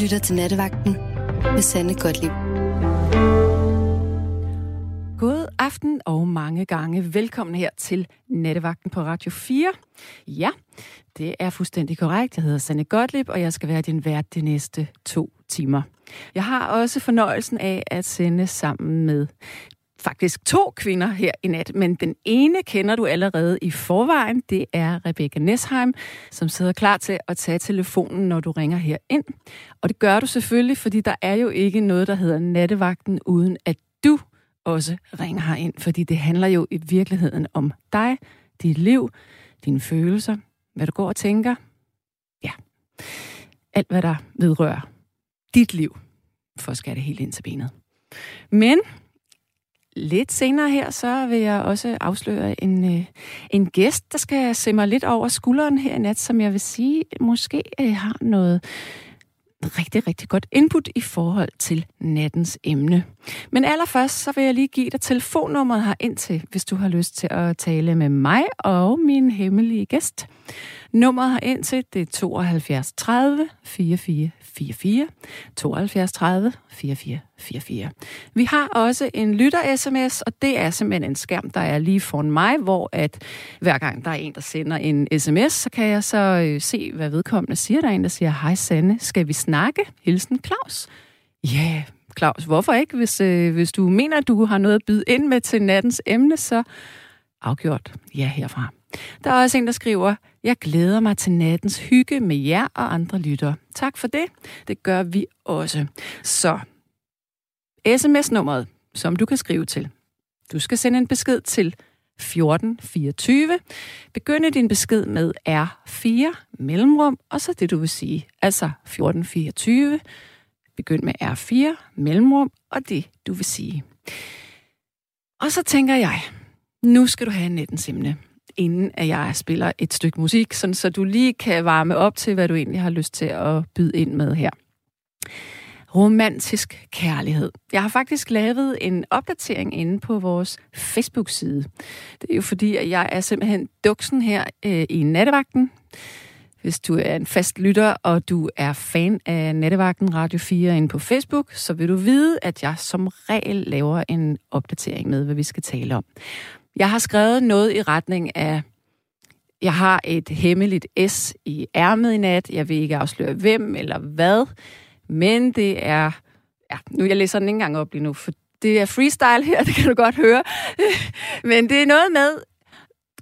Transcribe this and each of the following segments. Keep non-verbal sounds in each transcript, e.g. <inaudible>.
lytter til Nattevagten med Sande Godtlib. God aften og mange gange velkommen her til Nattevagten på Radio 4. Ja, det er fuldstændig korrekt. Jeg hedder Sanne Gottlieb, og jeg skal være din vært de næste to timer. Jeg har også fornøjelsen af at sende sammen med faktisk to kvinder her i nat, men den ene kender du allerede i forvejen. Det er Rebecca Nesheim, som sidder klar til at tage telefonen, når du ringer her ind. Og det gør du selvfølgelig, fordi der er jo ikke noget, der hedder nattevagten, uden at du også ringer her ind, fordi det handler jo i virkeligheden om dig, dit liv, dine følelser, hvad du går og tænker. Ja, alt hvad der vedrører dit liv, for at skære det helt ind til benet. Men lidt senere her, så vil jeg også afsløre en, øh, en gæst, der skal se mig lidt over skulderen her i nat, som jeg vil sige måske øh, har noget rigtig, rigtig godt input i forhold til nattens emne. Men allerførst, så vil jeg lige give dig telefonnummeret her ind til, hvis du har lyst til at tale med mig og min hemmelige gæst. Nummeret har ind til, det er 72 30 44 44. 72 30 44 44. Vi har også en lytter-sms, og det er simpelthen en skærm, der er lige foran mig, hvor at hver gang der er en, der sender en sms, så kan jeg så øh, se, hvad vedkommende siger. Der er en, der siger, hej Sanne, skal vi snakke? Hilsen Claus. Ja, yeah, Claus, hvorfor ikke? Hvis, øh, hvis du mener, at du har noget at byde ind med til nattens emne, så afgjort ja herfra. Der er også en, der skriver, jeg glæder mig til nattens hygge med jer og andre lyttere. Tak for det. Det gør vi også. Så, sms-nummeret, som du kan skrive til. Du skal sende en besked til 1424. Begynd din besked med R4 mellemrum, og så det, du vil sige. Altså 1424. Begynd med R4 mellemrum, og det, du vil sige. Og så tænker jeg, nu skal du have nettens emne inden at jeg spiller et stykke musik, sådan så du lige kan varme op til, hvad du egentlig har lyst til at byde ind med her. Romantisk kærlighed. Jeg har faktisk lavet en opdatering inde på vores Facebook-side. Det er jo fordi, at jeg er simpelthen duksen her øh, i nattevagten. Hvis du er en fast lytter, og du er fan af Nattevagten Radio 4 inde på Facebook, så vil du vide, at jeg som regel laver en opdatering med, hvad vi skal tale om. Jeg har skrevet noget i retning af, jeg har et hemmeligt S i ærmet i nat. Jeg vil ikke afsløre hvem eller hvad, men det er... Ja, nu jeg læser den ikke engang op lige nu, for det er freestyle her, <laughs> det kan du godt høre. <laughs> men det er noget med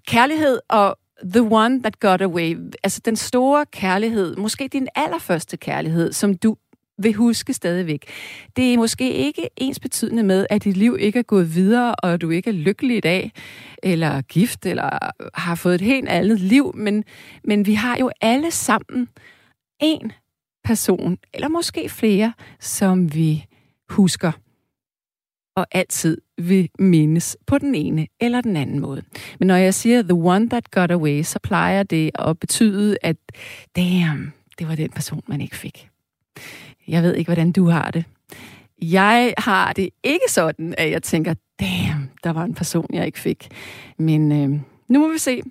kærlighed og the one that got away. Altså den store kærlighed, måske din allerførste kærlighed, som du vil huske stadigvæk. Det er måske ikke ens betydende med, at dit liv ikke er gået videre, og du ikke er lykkelig i dag, eller gift, eller har fået et helt andet liv, men, men vi har jo alle sammen en person, eller måske flere, som vi husker og altid vil mindes på den ene eller den anden måde. Men når jeg siger the one that got away, så plejer det at betyde, at damn, det var den person, man ikke fik. Jeg ved ikke, hvordan du har det. Jeg har det ikke sådan, at jeg tænker, damn, der var en person, jeg ikke fik. Men øh, nu må vi se.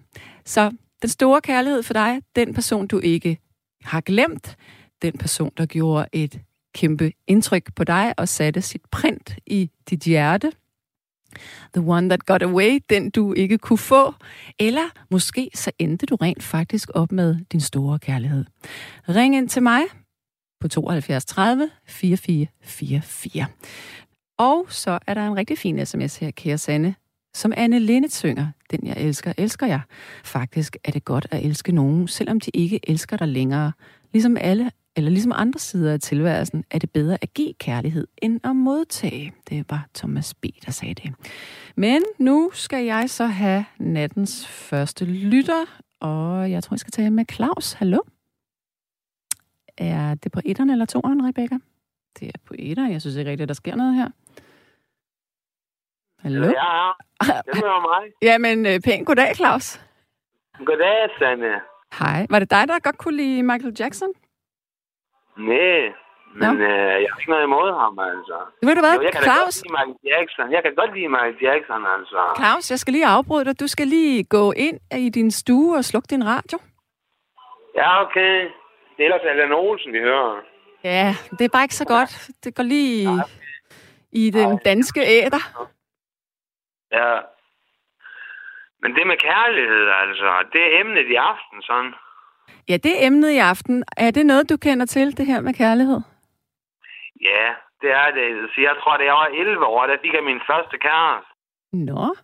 Så den store kærlighed for dig, den person, du ikke har glemt, den person, der gjorde et kæmpe indtryk på dig og satte sit print i dit hjerte. The one that got away, den du ikke kunne få. Eller måske så endte du rent faktisk op med din store kærlighed. Ring ind til mig på 72 30 44 44. Og så er der en rigtig fin sms her, kære Sanne, som Anne Linde synger. Den jeg elsker, elsker jeg. Faktisk er det godt at elske nogen, selvom de ikke elsker dig længere. Ligesom alle, eller ligesom andre sider af tilværelsen, er det bedre at give kærlighed, end at modtage. Det var Thomas B., der sagde det. Men nu skal jeg så have nattens første lytter, og jeg tror, jeg skal tale med Claus. Hallo? Er det på etteren eller toeren, Rebecca? Det er på etteren. Jeg synes ikke rigtigt, at der sker noget her. Hallo? Ja, det <laughs> var mig. Jamen, øh, pænt goddag, Claus. Goddag, Sanne. Hej. Var det dig, der godt kunne lide Michael Jackson? Nej, men Nå. øh, jeg har ikke noget imod ham, altså. Ved du hvad, Jo, jeg kan Claus? Michael Jackson. Jeg kan godt lide Michael Jackson, altså. Claus, jeg skal lige afbryde dig. Du skal lige gå ind i din stue og slukke din radio. Ja, okay. Det er ellers Allan Olsen, vi hører. Ja, det er bare ikke så godt. Det går lige i, i den danske æder. Ja. Men det med kærlighed, altså, det er emnet i aften, sådan. Ja, det er emnet i aften. Er det noget, du kender til, det her med kærlighed? Ja, det er det. Så jeg tror, det er over 11 år, der fik jeg min første kæreste. Nå.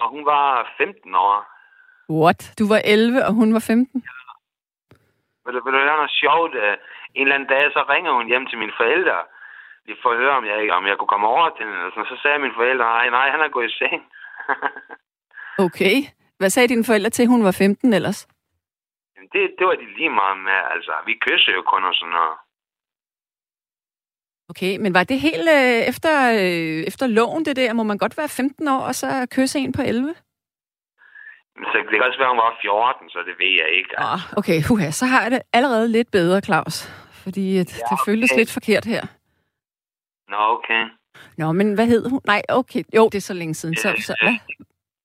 Og hun var 15 år. What? Du var 11, og hun var 15? Vil vil du høre noget sjovt? Øh, En eller anden dag, så ringer hun hjem til mine forældre. De får høre, om jeg, om jeg kunne komme over til hende. Og. Så sagde mine forældre, nej, nej, han er gået i seng. <laughs> Okay. Hvad sagde dine forældre til, hun var 15 ellers? Men det, det var de lige meget med, altså. Vi kysser jo kun og sådan noget. Okay, men var det helt øh, efter, øh, efter loven, det der? Må man godt være 15 år, og så kysse en på 11? Så det kan også være, hun var 14, så det ved jeg ikke. Altså. Ah, okay, huha, så har jeg det allerede lidt bedre, Claus. Fordi at Ja, det føltes okay. lidt forkert her. Nå, okay. Nå, men hvad hed hun? Nej, okay. Jo, det er så længe siden. Så, så hvad,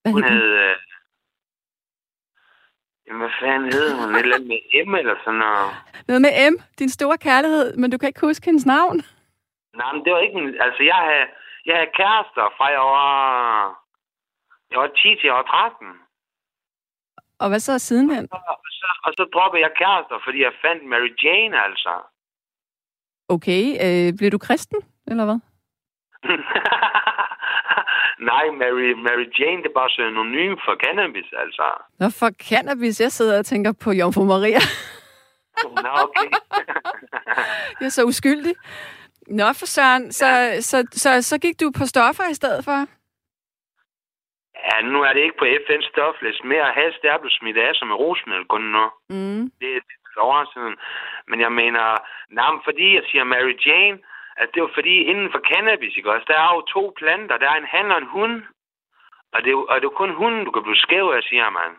hvad Hun hed hun? hed... Øh... Jamen, hvad fanden hed hun? Et eller andet med M eller sådan noget. Noget med M, din store kærlighed, men du kan ikke huske hendes navn. Nej, men det var ikke... en- Altså, jeg havde, jeg havde kærester fra jeg var... Jeg var 10 til jeg var 13. Og hvad så sidenhen? Og så, og så droppede jeg kærester, fordi jeg fandt Mary Jane, altså. Okay, øh, blev du kristen, eller hvad? <laughs> Nej, Mary, Mary Jane, det er bare synonym for cannabis, altså. Nå, for cannabis, jeg sidder og tænker på Jomfru Maria. Nå, okay. <laughs> jeg er så uskyldig. Nå, for søren, så, så, så, så gik du på stoffer i stedet for? Ja, nu er det ikke på FN's stofliste mere. Has, det er blevet smidt af som en rosmiddel kun nu. Mm. Det er et år siden. Men jeg mener, nej, fordi jeg siger Mary Jane, at det er fordi inden for cannabis, ikke også, der er jo to planter. Der er en han og en hund. Og det er jo, og det er jo kun hunden, du kan blive skæv af, siger man.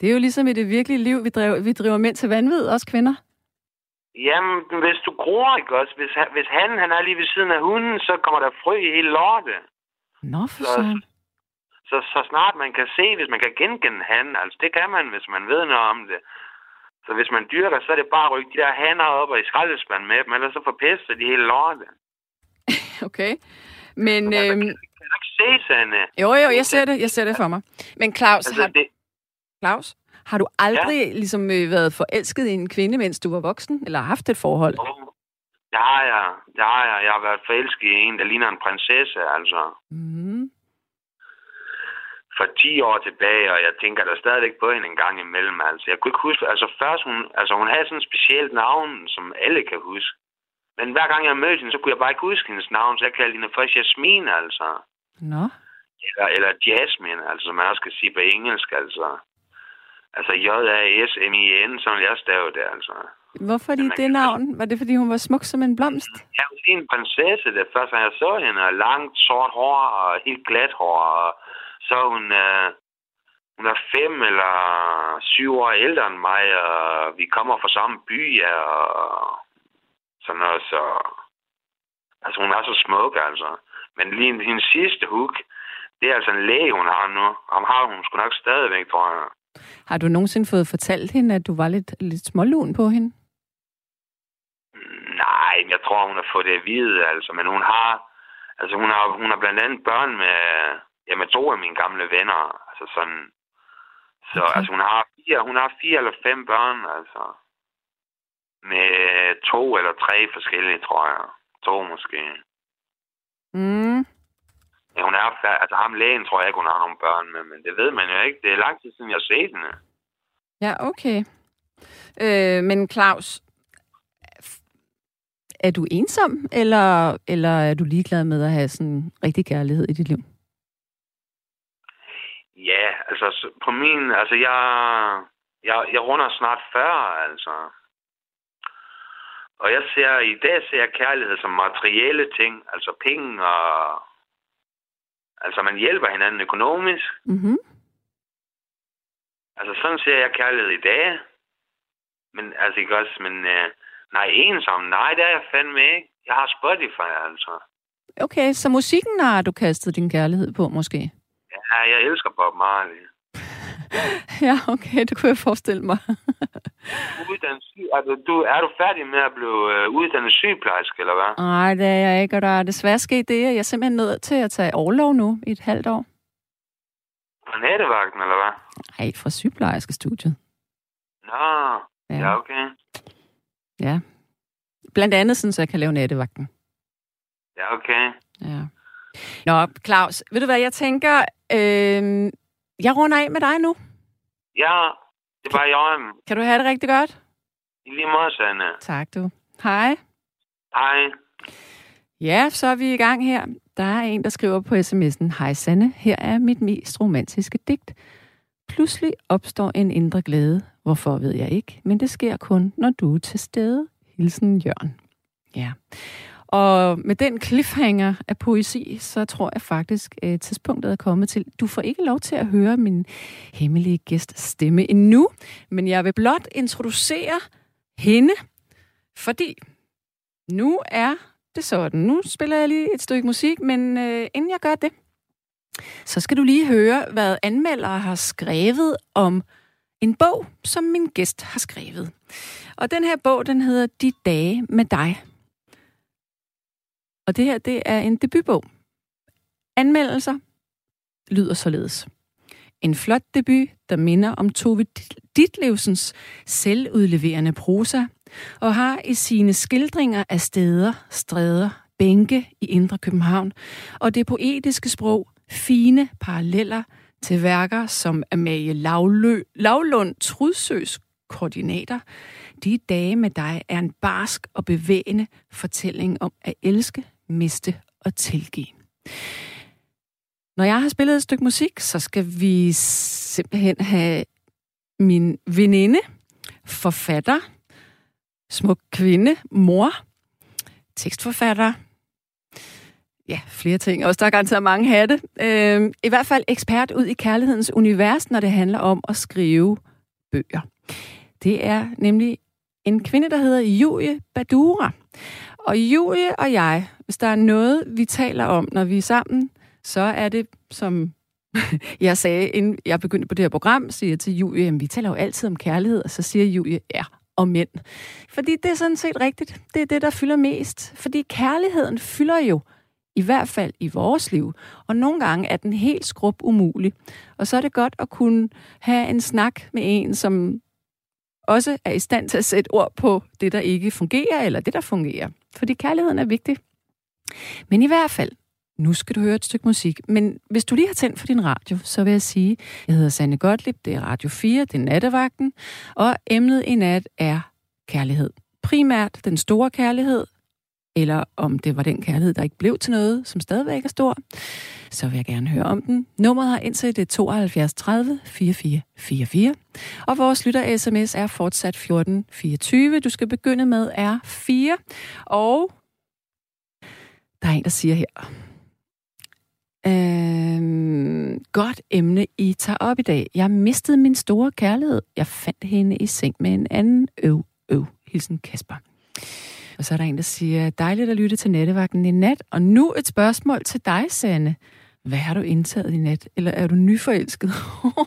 Det er jo ligesom i det virkelige liv, vi, driver, vi driver mænd til vanvid, også kvinder. Jamen, hvis du gror, ikke også? Hvis, hvis han, han er lige ved siden af hunden, så kommer der frø i hele lortet. Nå, for Så- søren. Så, så snart man kan se, hvis man kan genkende han, altså det kan man, hvis man ved noget om det. Så hvis man dyrker, så er det bare at rykke de der haner op og i skraldespanden med dem, ellers så forpester de hele lortet. <laughs> Okay. Men, Altså, øhm, Kan du ikke se, Sanne? jo, jo, jeg ser det, jeg ser det for mig. Men Claus, Altså, har, det, Claus, har du aldrig ja. ligesom øh, været forelsket i en kvinde, mens du var voksen? Eller haft et forhold? det har jeg. Det har jeg. Jeg har været forelsket i en, der ligner en prinsesse, altså. Mm. For 10 år tilbage, og jeg tænker der stadigvæk på hende en gang imellem. Altså, jeg kunne ikke huske, altså først hun, altså hun havde sådan et specielt navn, som alle kan huske. Men hver gang jeg mødte hende, så kunne jeg bare ikke huske hendes navn, så jeg kaldte hende for Jasmine, altså. Nå. Eller, eller Jasmine, altså som man også kan sige på engelsk, altså. Altså J-A-S-M-I-N, som jeg staver det, altså. Hvorfor lige det kan- navn? Var det, fordi hun var smuk som en blomst? Jeg var lige en prinsesse, det første jeg så hende, og langt sort hår og helt glat hår, og så er hun, øh, hun er fem eller syv år ældre end mig, og vi kommer fra samme by, ja, og sådan noget, så... Altså, hun er så smuk, altså. Men lige hendes sidste hook, det er altså en læge, hun har nu. Ham har hun sgu nok stadigvæk, tror jeg. Har du nogensinde fået fortalt hende, at du var lidt, lidt smålun på hende? Nej, jeg tror, hun har fået det at vide, altså. Men hun har, altså hun har, hun har blandt andet børn med, ja, med to af mine gamle venner. Altså sådan, så Okay. altså hun har fire, hun har fire eller fem børn, altså. Med to eller tre forskellige, tror jeg. To måske. Mm. Ja, hun er, altså ham lægen tror jeg ikke, hun har nogle børn med, men det ved man jo ikke. Det er lang tid siden, jeg har set hende. Ja, okay. Øh, men Claus, er du ensom, eller, eller er du ligeglad med at have sådan rigtig kærlighed i dit liv? Ja, altså så på min, altså jeg, jeg, jeg runder snart 40, altså. Og jeg ser, i dag ser jeg kærlighed som materielle ting, altså penge og... Altså man hjælper hinanden økonomisk. Mm-hmm. Altså sådan ser jeg kærlighed i dag. Men altså ikke også, men øh, nej, ensom, nej, det er jeg fandme ikke. Jeg har Spotify, altså. Okay, så musikken har du kastet din kærlighed på, måske? Ja, jeg elsker Bob Marley. <laughs> ja, okay, det kunne jeg forestille mig. <laughs> uddannet syg? Er du, er du færdig med at blive øh, uddannet sygeplejerske, eller hvad? Nej, det er jeg ikke, og der er desværre sket det, at jeg er simpelthen nødt til at tage overlov nu i et halvt år. På nattevagten, eller hvad? Nej, fra sygeplejerskestudiet. Nå, ja, ja okay. Ja. Blandt andet, sådan, så jeg kan lave nattevagten. Ja, okay. Ja. Nå, Claus, ved du hvad, jeg tænker, øh, jeg runder af med dig nu. Ja, det var i orden. Kan du have det rigtig godt? I lige måde, Sanne. Tak, du. Hej. Hej. Ja, så er vi i gang her. Der er en, der skriver på sms'en, Hej Sanne, her er mit mest romantiske digt. Pludselig opstår en indre glæde. Hvorfor ved jeg ikke, men det sker kun, når du er til stede. Hilsen Jørgen. Ja. Og med den cliffhanger af poesi, så tror jeg faktisk, at tidspunktet er kommet til. Du får ikke lov til at høre min hemmelige gæst stemme endnu, men jeg vil blot introducere hende, fordi nu er det sådan. Nu spiller jeg lige et stykke musik, men øh, inden jeg gør det, så skal du lige høre, hvad anmeldere har skrevet om en bog, som min gæst har skrevet. Og den her bog, den hedder De dage med dig. Og det her, det er en debutbog. Anmeldelser lyder således. En flot debut, der minder om Tove Ditlevsens selvudleverende prosa, og har i sine skildringer af steder, stræder, bænke i Indre København, og det poetiske sprog fine paralleller til værker som Amalie Lavlø, Lavlund Trudsøs koordinater. De dage med dig er en barsk og bevægende fortælling om at elske, miste og tilgive. Når jeg har spillet et stykke musik, så skal vi simpelthen have min veninde, forfatter, smuk kvinde, mor, tekstforfatter, ja, flere ting. Også der er garanteret mange hatte. Øh, I hvert fald ekspert ud i kærlighedens univers, når det handler om at skrive bøger. Det er nemlig en kvinde, der hedder Julie Badura. Og Julie og jeg, hvis der er noget, vi taler om, når vi er sammen, så er det, som <laughs> jeg sagde, inden jeg begyndte på det her program, siger jeg til Julie, at vi taler jo altid om kærlighed, og så siger Julie, ja, og mænd. Fordi det er sådan set rigtigt. Det er det, der fylder mest. Fordi kærligheden fylder jo i hvert fald i vores liv. Og nogle gange er den helt skrub umulig. Og så er det godt at kunne have en snak med en, som også er i stand til at sætte ord på det, der ikke fungerer, eller det, der fungerer. Fordi kærligheden er vigtig. Men i hvert fald, nu skal du høre et stykke musik. Men hvis du lige har tændt for din radio, så vil jeg sige, jeg hedder Sanne Gottlieb, det er Radio 4, det er nattevagten, og emnet i nat er kærlighed. Primært den store kærlighed, eller om det var den kærlighed, der ikke blev til noget, som stadigvæk er stor, så vil jeg gerne høre om den. Nummeret har indtil det 72 30 44 44. Og vores lytter-sms er fortsat 1424. Du skal begynde med R4. Og der er en, der siger her. Øhm, godt emne, I tager op i dag. Jeg mistede min store kærlighed. Jeg fandt hende i seng med en anden øv, øv. Hilsen Kasper. Og så er der en, der siger, dejligt at lytte til nattevagten i nat. Og nu et spørgsmål til dig, Sanne. Hvad har du indtaget i nat? Eller er du nyforelsket?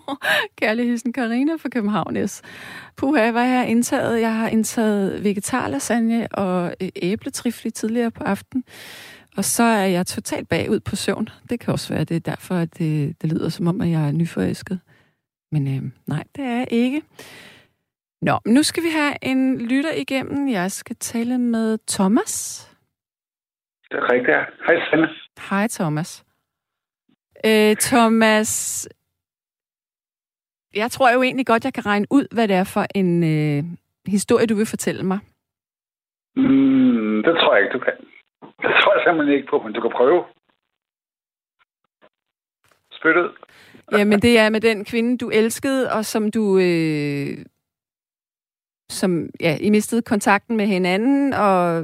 <laughs> Kærlig hilsen Karina fra København S. Puha, hvad har jeg indtaget? Jeg har indtaget vegetarlasagne og øh, æbletrifli tidligere på aftenen. Og så er jeg totalt bagud på søvn. Det kan også være, det er derfor, at det, det lyder som om, at jeg er nyforelsket. Men øh, nej, det er jeg ikke. Nå, nu skal vi have en lytter igennem. Jeg skal tale med Thomas. Det er rigtigt, ja. Hej, Sanne. Hej, Thomas. Øh, Thomas, jeg tror jo egentlig godt, jeg kan regne ud, hvad det er for en øh, historie, du vil fortælle mig. Mm, det tror jeg ikke, du kan. Det tror jeg simpelthen ikke på, men du kan prøve. Spyttet. Jamen, det er med den kvinde, du elskede, og som du... Øh, som, ja, I mistede kontakten med hinanden, og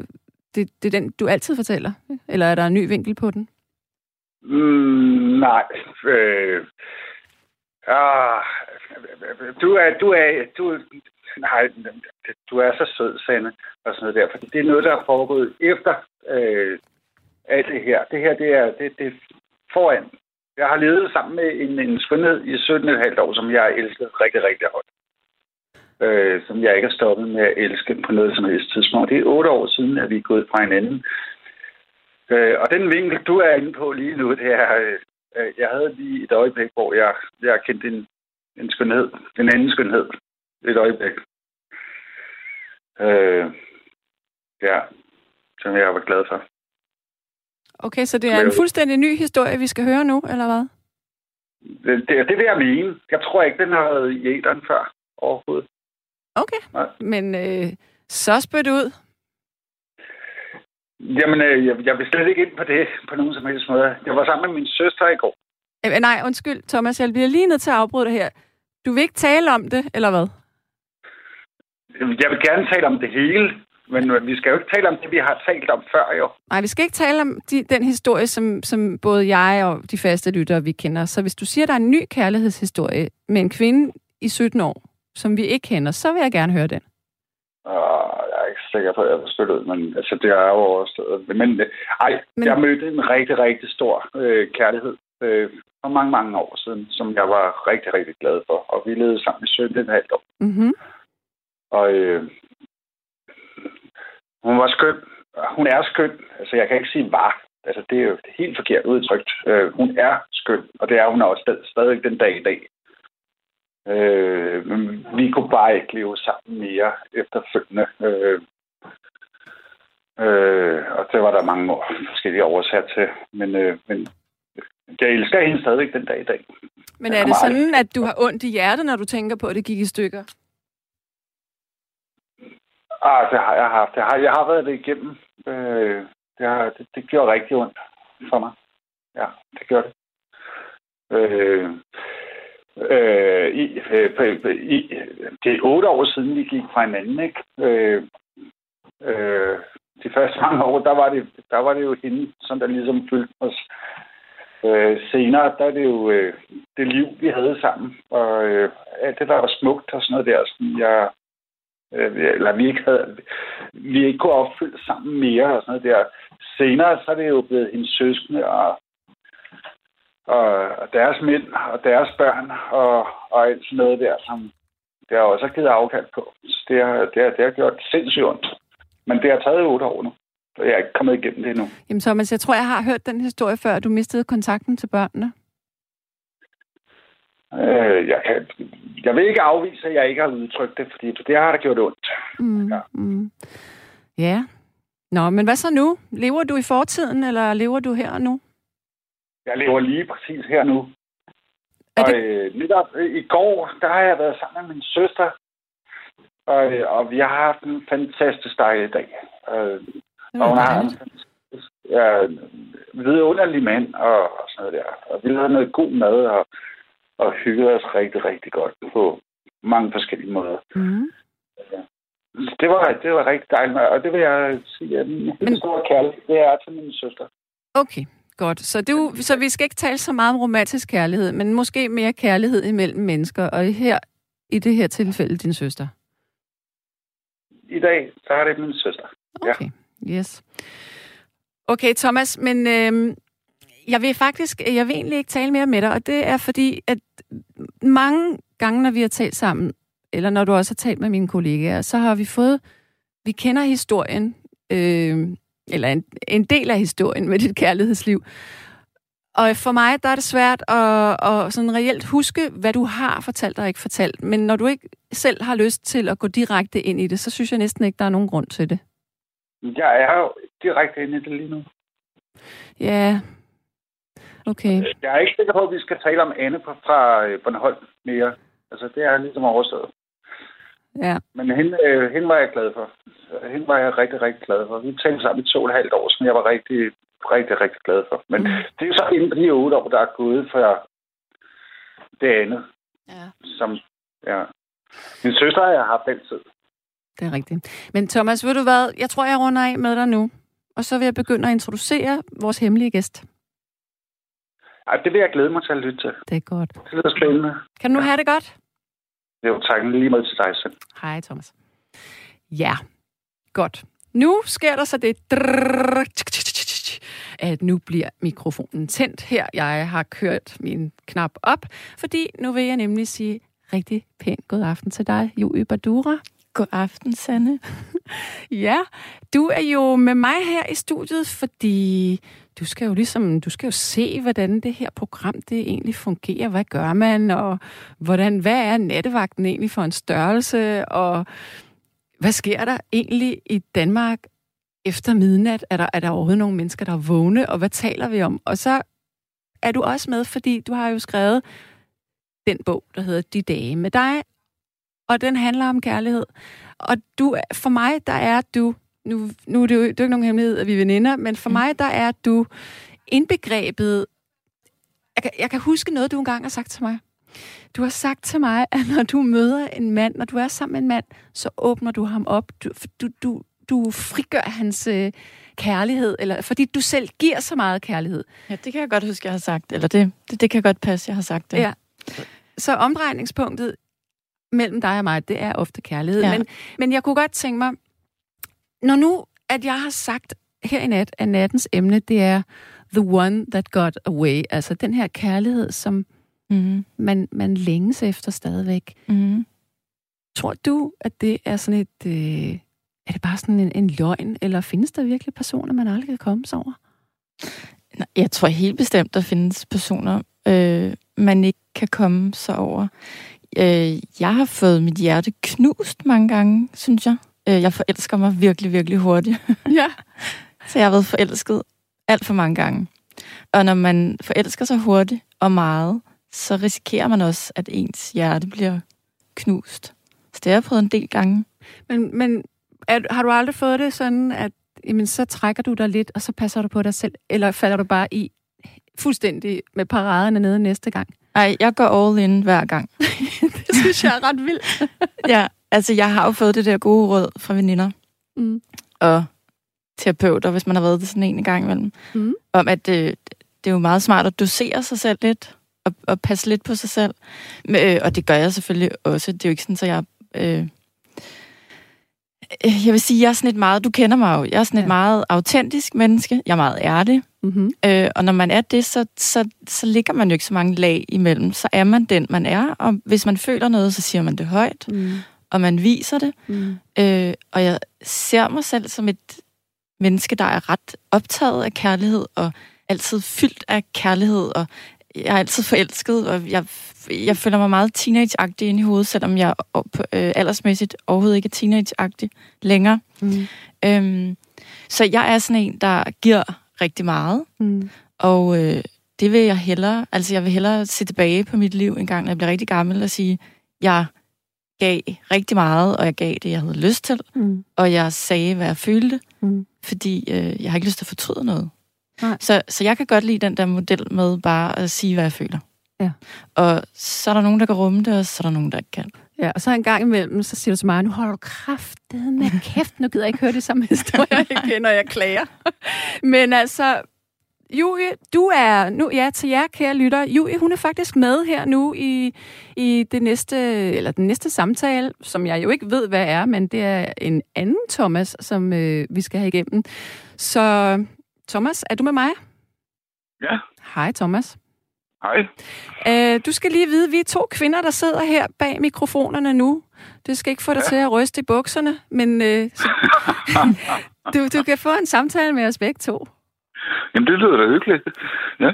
det, det er den, du altid fortæller? Eller er der en ny vinkel på den? Mm, nej. Øh, ah, du er, du er, du, nej, du er så sød, Sanne, og sådan noget der, fordi det er noget, der er foregået efter øh, af det her. Det her, det er, det, det er foran. Jeg har levet sammen med en, en skønhed i 17,5 år, som jeg elskede rigtig, rigtig højt. øh, som jeg ikke har stoppet med at elske på noget som helst tidspunkt. Det er otte år siden, at vi er gået fra hinanden. Øh, og den vinkel, du er inde på lige nu, det er, øh, jeg havde lige et øjeblik, hvor jeg, jeg kendte en, en skønhed, en anden skønhed, et øjeblik. Øh, ja, som jeg var glad for. Okay, så det er en fuldstændig ny historie, vi skal høre nu, eller hvad? Det, det, det vil jeg mene. Jeg tror ikke, den har været i æderen før overhovedet. Okay, Nej. men øh, så spyt ud. Jamen, øh, jeg, jeg vil slet ikke ind på det på nogen som helst måde. Jeg var sammen med min søster i går. Øh, nej, undskyld, Thomas, jeg bliver lige nødt til at afbryde det her. Du vil ikke tale om det, eller hvad? Jeg vil gerne tale om det hele, men vi skal jo ikke tale om det, vi har talt om før, jo. Nej, vi skal ikke tale om de, den historie, som, som både jeg og de faste lyttere, vi kender. Så hvis du siger, der er en ny kærlighedshistorie med en kvinde i 17 år, som vi ikke kender, så vil jeg gerne høre den. Uh, jeg er ikke sikker på, at jeg har spillet men altså, det er jo overstået. Men, ej, men... jeg mødte en rigtig, rigtig stor øh, kærlighed øh, for mange, mange år siden, som jeg var rigtig, rigtig glad for. Og vi levede sammen i 17 halvt år. Mm-hmm. Og øh, hun var skøn. Hun er skøn. Altså, jeg kan ikke sige var. Altså, det er jo helt forkert udtrykt. Øh, hun er skøn, og det er hun også stadig, stadig den dag i dag. Øh, men vi kunne bare ikke leve sammen mere efterfølgende. Øh, øh, og det var der mange år forskellige årsager til. Men, øh, men jeg elsker hende stadig den dag i dag. Men er det sådan, at du har ondt i hjertet, når du tænker på, at det gik i stykker? Ah, altså, det har jeg haft. Jeg har, jeg har været det igennem. Øh, det, har, det, det gjorde rigtig ondt for mig. Ja, det gjorde det. Øh, øh, i, øh, i, det er otte år siden, vi gik fra hinanden, ikke? Øh, øh, de første mange år, der var det, der var det jo hende, som der ligesom fyldte os. Øh, senere, der er det jo øh, det liv, vi havde sammen, og øh, alt det, der var smukt og sådan noget der, som jeg Øh, eller vi ikke havde, vi ikke kunne opfylde sammen mere og sådan noget der. Senere så er det jo blevet hendes søskende og, og, og deres mænd og deres børn og, og alt sådan noget der, som det har også givet afkald på. Så det har, det har, det har gjort sindssygt ondt. Men det har taget otte år nu. Og jeg er ikke kommet igennem det endnu. Jamen Thomas, jeg tror, jeg har hørt den historie før, at du mistede kontakten til børnene. Øh, jeg, kan, jeg vil ikke afvise, at jeg ikke har udtrykt det, fordi det har da gjort ondt. Mm, ja. Mm. ja. Nå, men hvad så nu? Lever du i fortiden, eller lever du her og nu? Jeg lever lige præcis her nu. Er det... Og øh, netop øh, i går, der har jeg været sammen med min søster, og, øh, og vi har haft en fantastisk dejlig dag. Øh, og hun har en ja, vidunderlig mand og, og sådan noget der. Og vi lavede noget god mad, og og hyggede os rigtig, rigtig godt på mange forskellige måder. Mm. Det var, det var rigtig dejligt, og det vil jeg sige, at min Men... store kærlighed, det er til min søster. Okay, godt. Så, du, så vi skal ikke tale så meget om romantisk kærlighed, men måske mere kærlighed imellem mennesker, og her i det her tilfælde din søster? I dag, så er det min søster. Okay, ja. yes. Okay, Thomas, men øh, jeg vil faktisk, jeg vil egentlig ikke tale mere med dig, og det er fordi, at mange gange, når vi har talt sammen, eller når du også har talt med mine kollegaer, så har vi fået, vi kender historien, øh, eller en, en del af historien med dit kærlighedsliv. Og for mig, der er det svært at, at sådan reelt huske, hvad du har fortalt og ikke fortalt. Men når du ikke selv har lyst til at gå direkte ind i det, så synes jeg næsten ikke, der er nogen grund til det. Jeg er jo direkte inde i det lige nu. Ja, Okay. Jeg er ikke sikker på, at vi skal tale om Anne fra øh, Bornholm mere. Altså, det er ligesom overstået. Ja. Men hende, øh, hende var jeg glad for. Hende var jeg rigtig, rigtig glad for. Vi talte sammen i to og et halvt år, som jeg var rigtig, rigtig, rigtig glad for. Men mm. det er jo så inden for de otte år, der er gået for det andet. Ja. Som, ja. Min søster har jeg haft altid. Det er rigtigt. Men Thomas, ved du hvad? Jeg tror, jeg runder af med dig nu. Og så vil jeg begynde at introducere vores hemmelige gæst. Ej, det vil jeg glæde mig til at lytte til. Det er godt. Det lyder spændende. Kan du nu ja. have det godt? Jo, tak. Lige måde til dig selv. Hej, Thomas. Ja, godt. Nu sker der så det, at nu bliver mikrofonen tændt her. Jeg har kørt min knap op, fordi nu vil jeg nemlig sige rigtig pænt god aften til dig, Julie Badura. God aften, Sanne. <laughs> ja, du er jo med mig her i studiet, fordi du skal jo ligesom, du skal jo se, hvordan det her program det egentlig fungerer. Hvad gør man, og hvordan, hvad er nattevagten egentlig for en størrelse, og hvad sker der egentlig i Danmark efter midnat? Er der, er der overhovedet nogle mennesker, der er vågne, og hvad taler vi om? Og så er du også med, fordi du har jo skrevet den bog, der hedder De dage med dig, og den handler om kærlighed. Og du, for mig, der er du, nu, nu er det jo, det er jo ikke nogen hemmelighed, at vi er veninder, men for mm. mig, der er du indbegrebet, jeg kan, jeg kan huske noget, du engang har sagt til mig. Du har sagt til mig, at når du møder en mand, når du er sammen med en mand, så åbner du ham op. Du, du, du, du frigør hans øh, kærlighed, eller fordi du selv giver så meget kærlighed. Ja, det kan jeg godt huske, jeg har sagt. Eller det, det, det kan godt passe, jeg har sagt det. Ja. Så omdrejningspunktet mellem dig og mig, det er ofte kærlighed. Ja. Men, men jeg kunne godt tænke mig, når nu, at jeg har sagt her i nat, at nattens emne, det er the one that got away. Altså den her kærlighed, som mm-hmm. man, man længes efter stadigvæk. Mm-hmm. Tror du, at det er sådan et... Øh, er det bare sådan en, en løgn, eller findes der virkelig personer, man aldrig kan komme sig over? Jeg tror helt bestemt, der findes personer, øh, man ikke kan komme sig over. Øh, jeg har fået mit hjerte knust mange gange, synes jeg. Øh, jeg forelsker mig virkelig, virkelig hurtigt. <laughs> Ja. Så jeg har været forelsket alt for mange gange. Og når man forelsker sig hurtigt og meget, så risikerer man også, at ens hjerte bliver knust. Så det har jeg prøvet en del gange. Men, men er, har du aldrig fået det sådan, at jamen, så trækker du dig lidt, og så passer du på dig selv? Eller falder du bare i fuldstændig med paraderne nede næste gang? Nej, jeg går all in hver gang. <laughs> det synes jeg er ret vildt. ja, altså jeg har jo fået det der gode råd fra veninder. Mm. Og terapeuter, hvis man har været det sådan en gang imellem. Mm. Om at det, det er jo meget smart at dosere sig selv lidt. Og, og passe lidt på sig selv. Men, øh, og det gør jeg selvfølgelig også. Det er jo ikke sådan, at jeg... Øh, Øh, jeg vil sige, jeg er sådan et meget, du kender mig jo, jeg er sådan et ja. meget autentisk menneske, jeg er meget ærlig, mm-hmm. øh, og når man er det, så, så, så ligger man jo ikke så mange lag imellem, så er man den, man er, og hvis man føler noget, så siger man det højt, mm. og man viser det, mm. øh, og jeg ser mig selv som et menneske, der er ret optaget af kærlighed, og altid fyldt af kærlighed, og jeg er altid forelsket, og jeg, jeg føler mig meget teenage-agtig inde i hovedet, selvom jeg øh, aldersmæssigt overhovedet ikke er teenage-agtig længere. Mm. Øhm, så jeg er sådan en, der giver rigtig meget, mm. og øh, det vil jeg hellere, altså jeg vil hellere se tilbage på mit liv en gang, når jeg bliver rigtig gammel, og sige, jeg gav rigtig meget, og jeg gav det, jeg havde lyst til, mm. og jeg sagde, hvad jeg følte, mm. fordi øh, jeg har ikke lyst til at fortryde noget. Så, så jeg kan godt lide den der model med bare at sige, hvad jeg føler. Ja. Og så er der nogen, der kan rumme det, og så er der nogen, der ikke kan. Ja, og så en gang imellem, så siger du til mig, nu holder du kraftet med kæft, nu gider jeg ikke høre det samme <laughs> historie igen, når jeg klager. Men altså, Julie, du er nu, ja, til jer, kære lytter. Julie, hun er faktisk med her nu i, i det næste, eller den næste samtale, som jeg jo ikke ved, hvad er, men det er en anden Thomas, som øh, vi skal have igennem. Så Thomas, er du med mig? Ja. Hej, Thomas. Hej. Uh, du skal lige vide, at vi er to kvinder, der sidder her bag mikrofonerne nu. Det skal ikke få dig ja. til at ryste i bukserne, men så, <laughs> du, du kan få en samtale med os begge to. Jamen, det lyder da hyggeligt. Ja.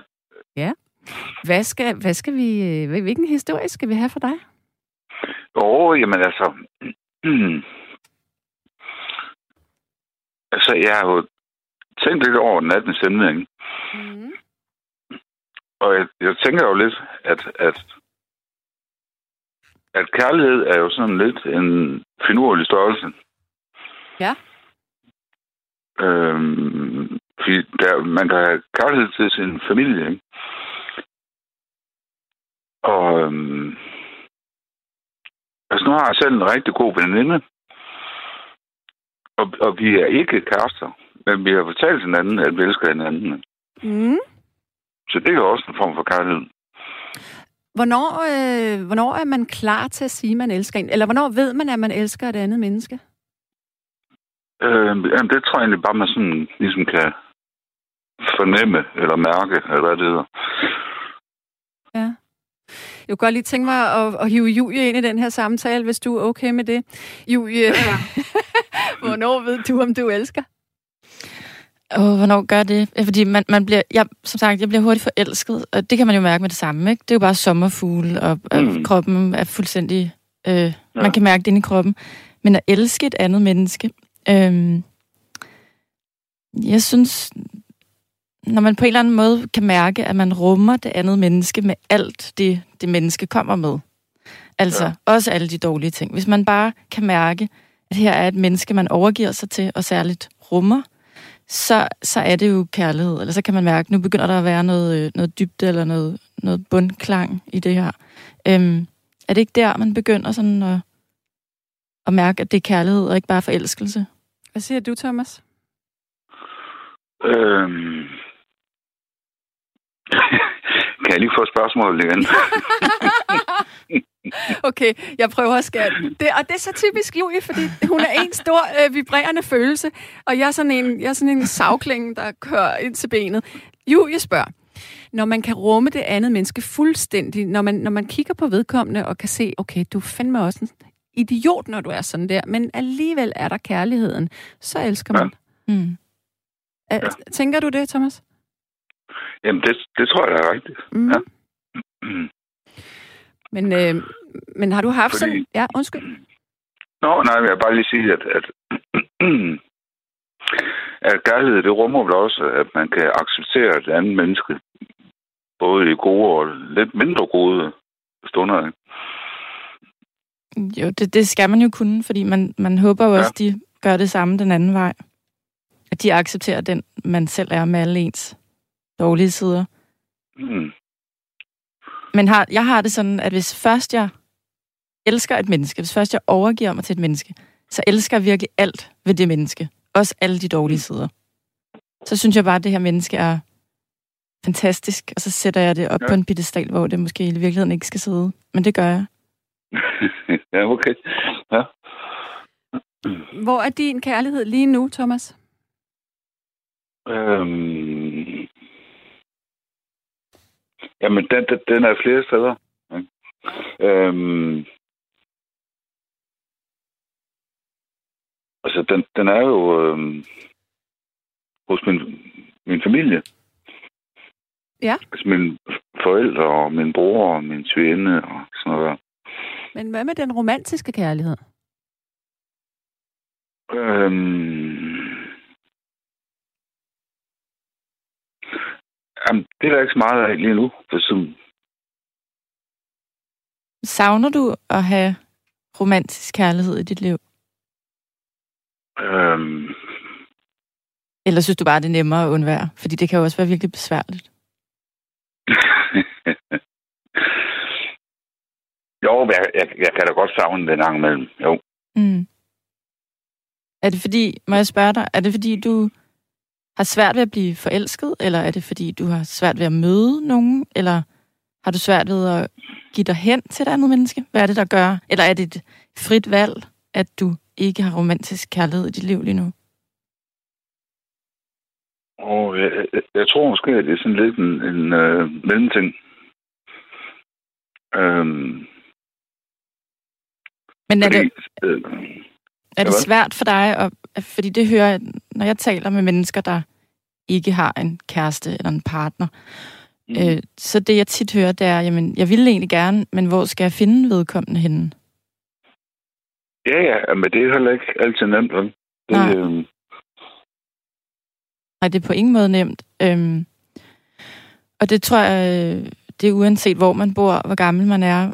Ja. Hvad skal, hvad skal vi, øh, hvilken historie skal vi have for dig? Åh, oh, jamen altså... <clears throat> altså, jeg har jo tænkt lidt over nattens emne, ikke? Mm. Og jeg, jeg tænker jo lidt, at, at, at kærlighed er jo sådan lidt en finurlig størrelse. Ja. Øhm, fordi der, man kan have kærlighed til sin familie, ikke? Og øhm, altså nu har jeg selv en rigtig god veninde, og, og vi er ikke kærester. Men vi har fortalt hinanden, at vi elsker hinanden. Mm. Så det er jo også en form for kærlighed. Hvornår, øh, hvornår er man klar til at sige, at man elsker en? Eller hvornår ved man, at man elsker et andet menneske? Øh, jamen, det tror jeg egentlig bare, man sådan ligesom kan fornemme eller mærke, eller hvad det hedder. Ja. Jeg kunne godt lige tænke mig at, at hive Julie ind i den her samtale, hvis du er okay med det. Julie, ja. <laughs> hvornår ved du, om du elsker? Åh, hvornår gør det? Fordi man, man bliver, jeg, som sagt, jeg bliver hurtigt forelsket, og det kan man jo mærke med det samme, ikke? Det er jo bare sommerfugle, og, mm. kroppen er fuldstændig... Øh, ja. Man kan mærke det inde i kroppen. Men at elske et andet menneske, øh, jeg synes, når man på en eller anden måde kan mærke, at man rummer det andet menneske med alt det, det menneske kommer med. Altså ja. også alle de dårlige ting. Hvis man bare kan mærke, at her er et menneske, man overgiver sig til, og særligt rummer, så, så er det jo kærlighed. Eller så kan man mærke, at nu begynder der at være noget, noget dybde eller noget, noget bundklang i det her. Øhm, er det ikke der, man begynder sådan at, at mærke, at det er kærlighed og ikke bare forelskelse? Hvad siger du, Thomas? Øhm... <laughs> kan jeg lige få spørgsmålet igen? <laughs> okay, jeg prøver at skære det. Og det er så typisk Julie, fordi hun er en stor øh, vibrerende følelse, og jeg er sådan en, jeg er sådan en savkling, der kører ind til benet. Julie spørger, når man kan rumme det andet menneske fuldstændig, når man, når man kigger på vedkommende og kan se, okay, du fandme også en idiot, når du er sådan der, men alligevel er der kærligheden, så elsker man. Ja. Mm. Ja. Tænker du det, Thomas? Jamen, det, det tror jeg er rigtigt. Mm. Ja. Mm. Men, øh, men har du haft Fordi... sådan... Ja, undskyld. Nå, nej, jeg vil bare lige sige, at, at, at kærlighed, det rummer vel også, at man kan acceptere et andet menneske, både i gode og lidt mindre gode stunder. Ikke? Jo, det, det skal man jo kunne, fordi man, man håber jo ja. også, de gør det samme den anden vej. At de accepterer den, man selv er med alle ens dårlige sider. Mm. Men har, jeg har det sådan, at hvis først jeg elsker et menneske, hvis først jeg overgiver mig til et menneske, så elsker jeg virkelig alt ved det menneske. Også alle de dårlige sider. Så synes jeg bare, at det her menneske er fantastisk, og så sætter jeg det op ja. på en pedestal, hvor det måske i virkeligheden ikke skal sidde. Men det gør jeg. <laughs> ja, okay. Ja. Hvor er din kærlighed lige nu, Thomas? Øhm, jamen, den, den, den er flere steder. Ja. Øhm, altså, den, den er jo øhm, hos min, min familie. Ja. Altså mine forældre og min bror og min svinde og sådan noget. Men hvad med den romantiske kærlighed? Øhm, Jamen, det er der ikke så meget af lige nu, for sådan. Savner du at have romantisk kærlighed i dit liv? Øhm... Eller synes du bare, det er nemmere at undvære? Fordi det kan jo også være virkelig besværligt. <laughs> jo, jeg, jeg, jeg kan da godt savne den gang imellem. Jo. Mm. Er det fordi, må jeg spørge dig, er det fordi, du har svært ved at blive forelsket, eller er det fordi, du har svært ved at møde nogen, eller har du svært ved at give dig hen til et andet menneske? Hvad er det, der gør? Eller er det et frit valg, at du ikke har romantisk kærlighed i dit liv lige nu? Og jeg, jeg, jeg tror måske, at det er sådan lidt en, en uh, mellemting. Øhm, Men er fordi, det, øh, er det svært for dig at fordi det hører jeg, når jeg taler med mennesker, der ikke har en kæreste eller en partner. Mm. Øh, så det, jeg tit hører, det er, jamen, jeg vil egentlig gerne, men hvor skal jeg finde vedkommende henne? Ja, ja, men det er heller ikke altid nemt. Det, Nej. Øh... Nej, det er på ingen måde nemt. Øhm, og det tror jeg, det er uanset hvor man bor, hvor gammel man er,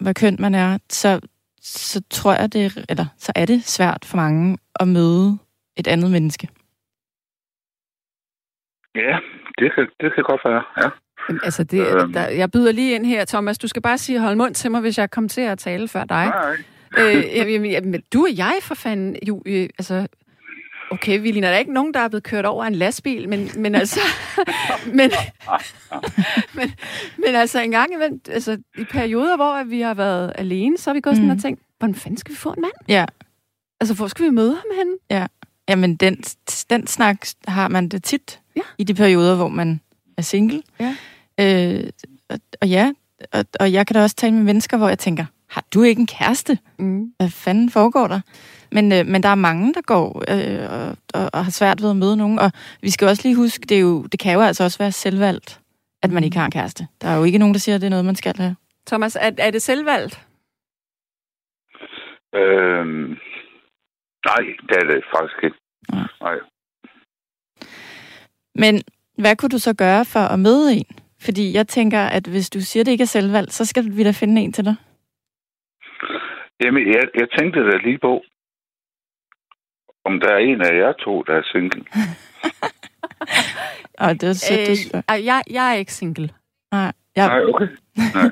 hvad køn man er, så, så tror jeg, det, eller så er det svært for mange at møde et andet menneske. Ja, det kan, det kan godt være, ja. Altså, det, øhm. der, jeg byder lige ind her, Thomas. Du skal bare sige hold mund til mig, hvis jeg kommer til at tale før dig. Nej. øh, jamen, jamen, du og jeg, for fanden, jo, øh, altså, Okay, vi ligner da ikke nogen, der er blevet kørt over en lastbil, men, men altså... <laughs> men, <laughs> men, men altså en gang imellem, altså i perioder, hvor vi har været alene, så har vi gået sådan mm. og tænkt, hvordan fanden skal vi få en mand? Ja. Altså, hvor skal vi møde ham hen? Ja. Jamen, den, den snak har man det tit ja. i de perioder, hvor man er single. Ja. Øh, og, og ja, og, og jeg kan da også tale med mennesker, hvor jeg tænker, har du ikke en kæreste? Mm. Hvad fanden foregår der? Men, øh, men der er mange, der går øh, og, og, og har svært ved at møde nogen. Og vi skal også lige huske, det, er jo, det kan jo altså også være selvvalgt, at man ikke har en kæreste. Der er jo ikke nogen, der siger, at det er noget, man skal have. Thomas, er, er det selvvalgt? Øhm, nej, det er det faktisk ikke. Nej. Nej. Men hvad kunne du så gøre for at møde en? Fordi jeg tænker, at hvis du siger, at det ikke er selvvalgt, så skal vi da finde en til dig. Jamen, jeg, jeg tænkte da lige på, om der er en af jer to, der er single. <laughs> Og det er sødt, du Øh, spørger. ej, jeg, jeg er ikke single. Nej, jeg, Nej, okay. <laughs>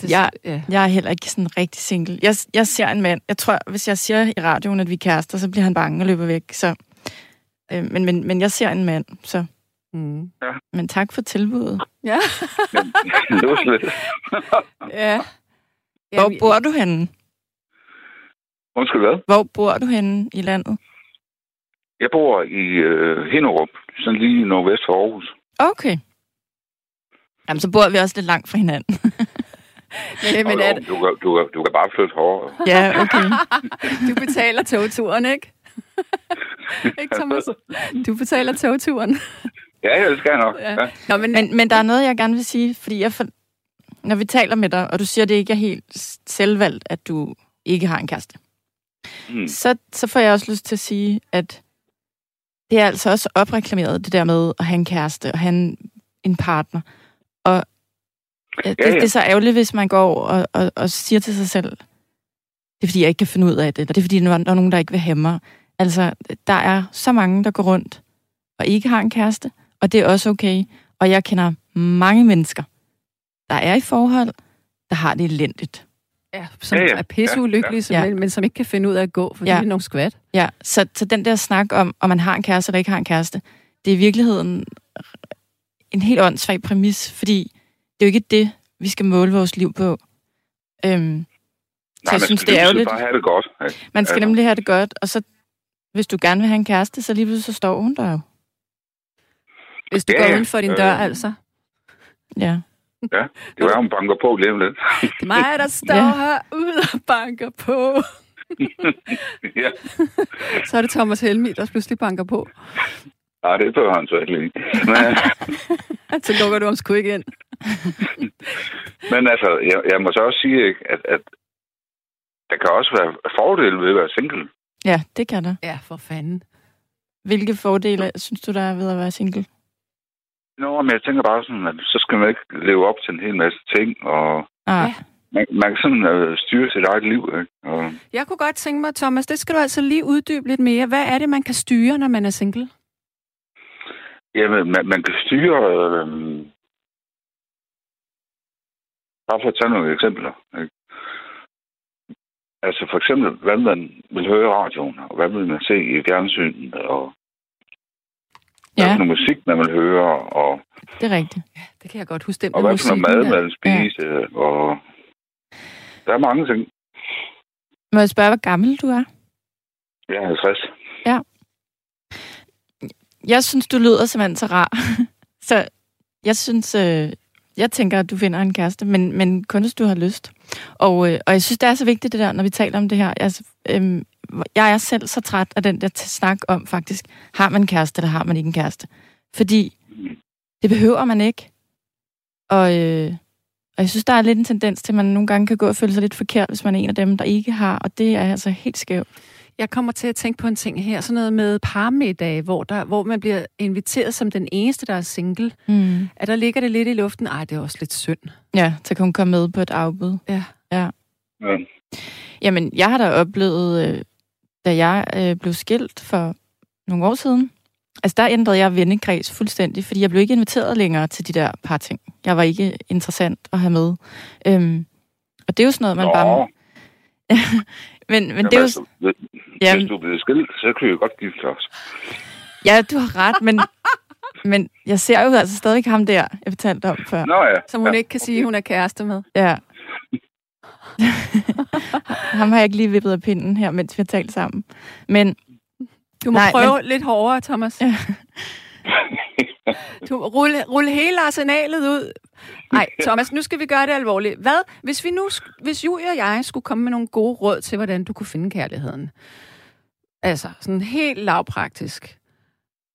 Det, Jeg- ja. jeg er heller ikke sådan rigtig single. Jeg, jeg ser en mand. Jeg tror, hvis jeg siger i radioen, at vi er kærester, så bliver han bange og løber væk. Så, øh, men, men, men jeg ser en mand, så... Mm. Men tak for tilbuddet. Ja. ja. <laughs> Hvor bor du henne? Undskyld hvad? Hvor bor du henne i landet? Jeg bor i øh, Hinderup, sådan lige nordvest for Aarhus. Okay. Jamen, så bor vi også lidt langt fra hinanden. <laughs> Men, men er, jo, du, kan, du, kan, du kan bare flytte hårdere. ja, okay. <laughs> du betaler togturen, ikke? <laughs> ikke, Thomas? Du betaler togturen. Ja, ja, det skal jeg nok. Ja. Ja. Nå, men, Men, men der er noget, jeg gerne vil sige, fordi jeg for... når vi taler med dig, og du siger, at det ikke er helt selvvalgt, at du ikke har en kæreste, Mm. så, så får jeg også lyst til at sige, at det er altså også opreklameret, det der med at have en kæreste og have en, en partner. Og ja, det, Ja, ja. det er så ærgerligt, hvis man går og, og, og siger til sig selv, det er fordi, jeg ikke kan finde ud af det, eller det er fordi, der er der er nogen, der ikke vil have mig. Altså, der er så mange, der går rundt og ikke har en kæreste, og det er også okay. Og jeg kender mange mennesker, der er i forhold, der har det elendigt. Ja, som Ja, ja. er pisseulykkelige, Ja. ja. men, men som ikke kan finde ud af at gå, fordi Ja. det er nogle skvat. Ja, så, så den der snak om, om man har en kæreste eller ikke har en kæreste, det er i virkeligheden en helt åndssvag præmis, fordi det er jo ikke det, vi skal måle vores liv på. Øhm, Nej, jeg man synes, skal det er lige ærgerligt. bare have det godt. Ikke? man skal Altså. nemlig have det godt, og så hvis du gerne vil have en kæreste, så lige pludselig så står hun der jo. Hvis du Ja, går uden for din dør, Øh. altså. Ja. Ja, det var hun banker på lige om lidt. Det er mig, der står Ja. herude og banker på. ja. Så er det Thomas Helmi, der pludselig banker på. Nej, det behøver han så ikke lige. Men, <laughs> Så lukker du ham sgu ikke ind. men altså, jeg, jeg må så også sige, ikke, at, at der kan også være fordele ved at være single. ja, det kan der. Ja, for fanden. Hvilke fordele synes du, der er ved at være single? Nå, men jeg tænker bare sådan, at så skal man ikke leve op til en hel masse ting, og Ah, Ja. man, man kan sådan øh, styre sit eget liv. Ikke? Og, Jeg kunne godt tænke mig, Thomas, det skal du altså lige uddybe lidt mere. Hvad er det, man kan styre, når man er single? jamen, man, man kan styre... Øh, bare for at tage nogle eksempler. Ikke? Altså for eksempel, hvad man vil høre i radioen, og hvad vil man se i fjernsynet, og hvad ja, for noget musik man vil høre, og, det er rigtigt. Det kan jeg godt huske. Den og hvad for noget mad man vil spise, og der er mange ting. Må jeg spørge, hvor gammel du er? Jeg er 50. Jeg synes, du lyder simpelthen så rar. <laughs> så jeg synes, øh, jeg tænker, at du finder en kæreste, men, men kun hvis du har lyst. Og, øh, og jeg synes, det er så vigtigt det der, når vi taler om det her. Altså, øh, jeg er selv så træt af den der snak om faktisk, har man en kæreste, eller har man ikke en kæreste? Fordi det behøver man ikke. Og, øh, og jeg synes, der er lidt en tendens til, at man nogle gange kan gå og føle sig lidt forkert, hvis man er en af dem, der ikke har, og det er altså helt skævt. Jeg kommer til at tænke på en ting her, sådan noget med parmiddag, hvor, der, hvor man bliver inviteret som den eneste, der er single. Mm. At der ligger det lidt i luften. Ej, det er også lidt synd. Ja, så kan hun komme med på et afbud. Ja. Ja. Jamen, jeg har da oplevet, øh, da jeg øh, blev skilt for nogle år siden, altså der ændrede jeg vennekreds fuldstændig, fordi jeg blev ikke inviteret længere til de der par ting. Jeg var ikke interessant at have med. Øhm, og det er jo sådan noget, man Nå, bare... <laughs> Men, men det er jo... altså, hvis, Ja, hvis du bliver skilt, så kan vi jo godt gifte os. ja, du har ret, men, men jeg ser jo altså stadig ham der, jeg fortalte om før. Nå ja. Som hun ja. ikke kan sige, hun er kæreste med. Ja. <laughs> ham har jeg ikke lige vippet af pinden her, mens vi har talt sammen. Men Du må Nej, prøve men... lidt hårdere, Thomas. Ja. <laughs> Du må rulle, rulle hele arsenalet ud. <laughs> Nej, Thomas, nu skal vi gøre det alvorligt. Hvad, hvis vi nu, hvis Julie og jeg skulle komme med nogle gode råd til, hvordan du kunne finde kærligheden? Altså, sådan helt lavpraktisk.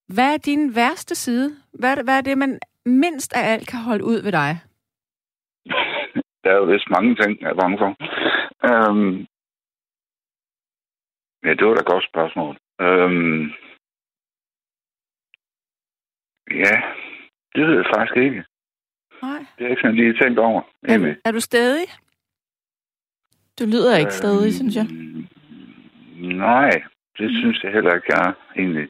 Hvad er din værste side? Hvad, hvad er det, man mindst af alt kan holde ud ved dig? Der er jo vist mange ting, jeg er bange for. Øhm, ja, det var da et godt spørgsmål. Øhm, ja, det ved jeg faktisk ikke. Nej. Det er ikke sådan lige tænkt over. Er, er du stadig? Du lyder ikke stadig, synes jeg. Nej, det synes jeg heller ikke, jeg er egentlig.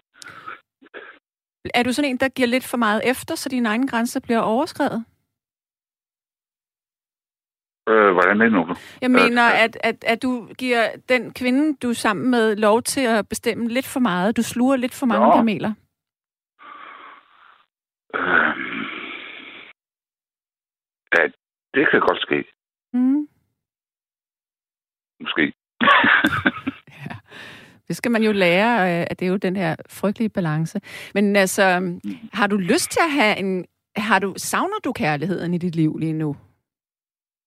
Er du sådan en, der giver lidt for meget efter, så dine egne grænser bliver overskrevet? Øh, hvordan mener du? Jeg mener, at, at, at du giver den kvinde, du er sammen med, lov til at bestemme lidt for meget. Du sluger lidt for mange Nå. kameler. Øhm, ja, det kan godt ske. Mm. Måske. <laughs> Det skal man jo lære, øh, at det er jo den her frygtelige balance. Men altså, har du lyst til at have en... Har du, savner du kærligheden i dit liv lige nu?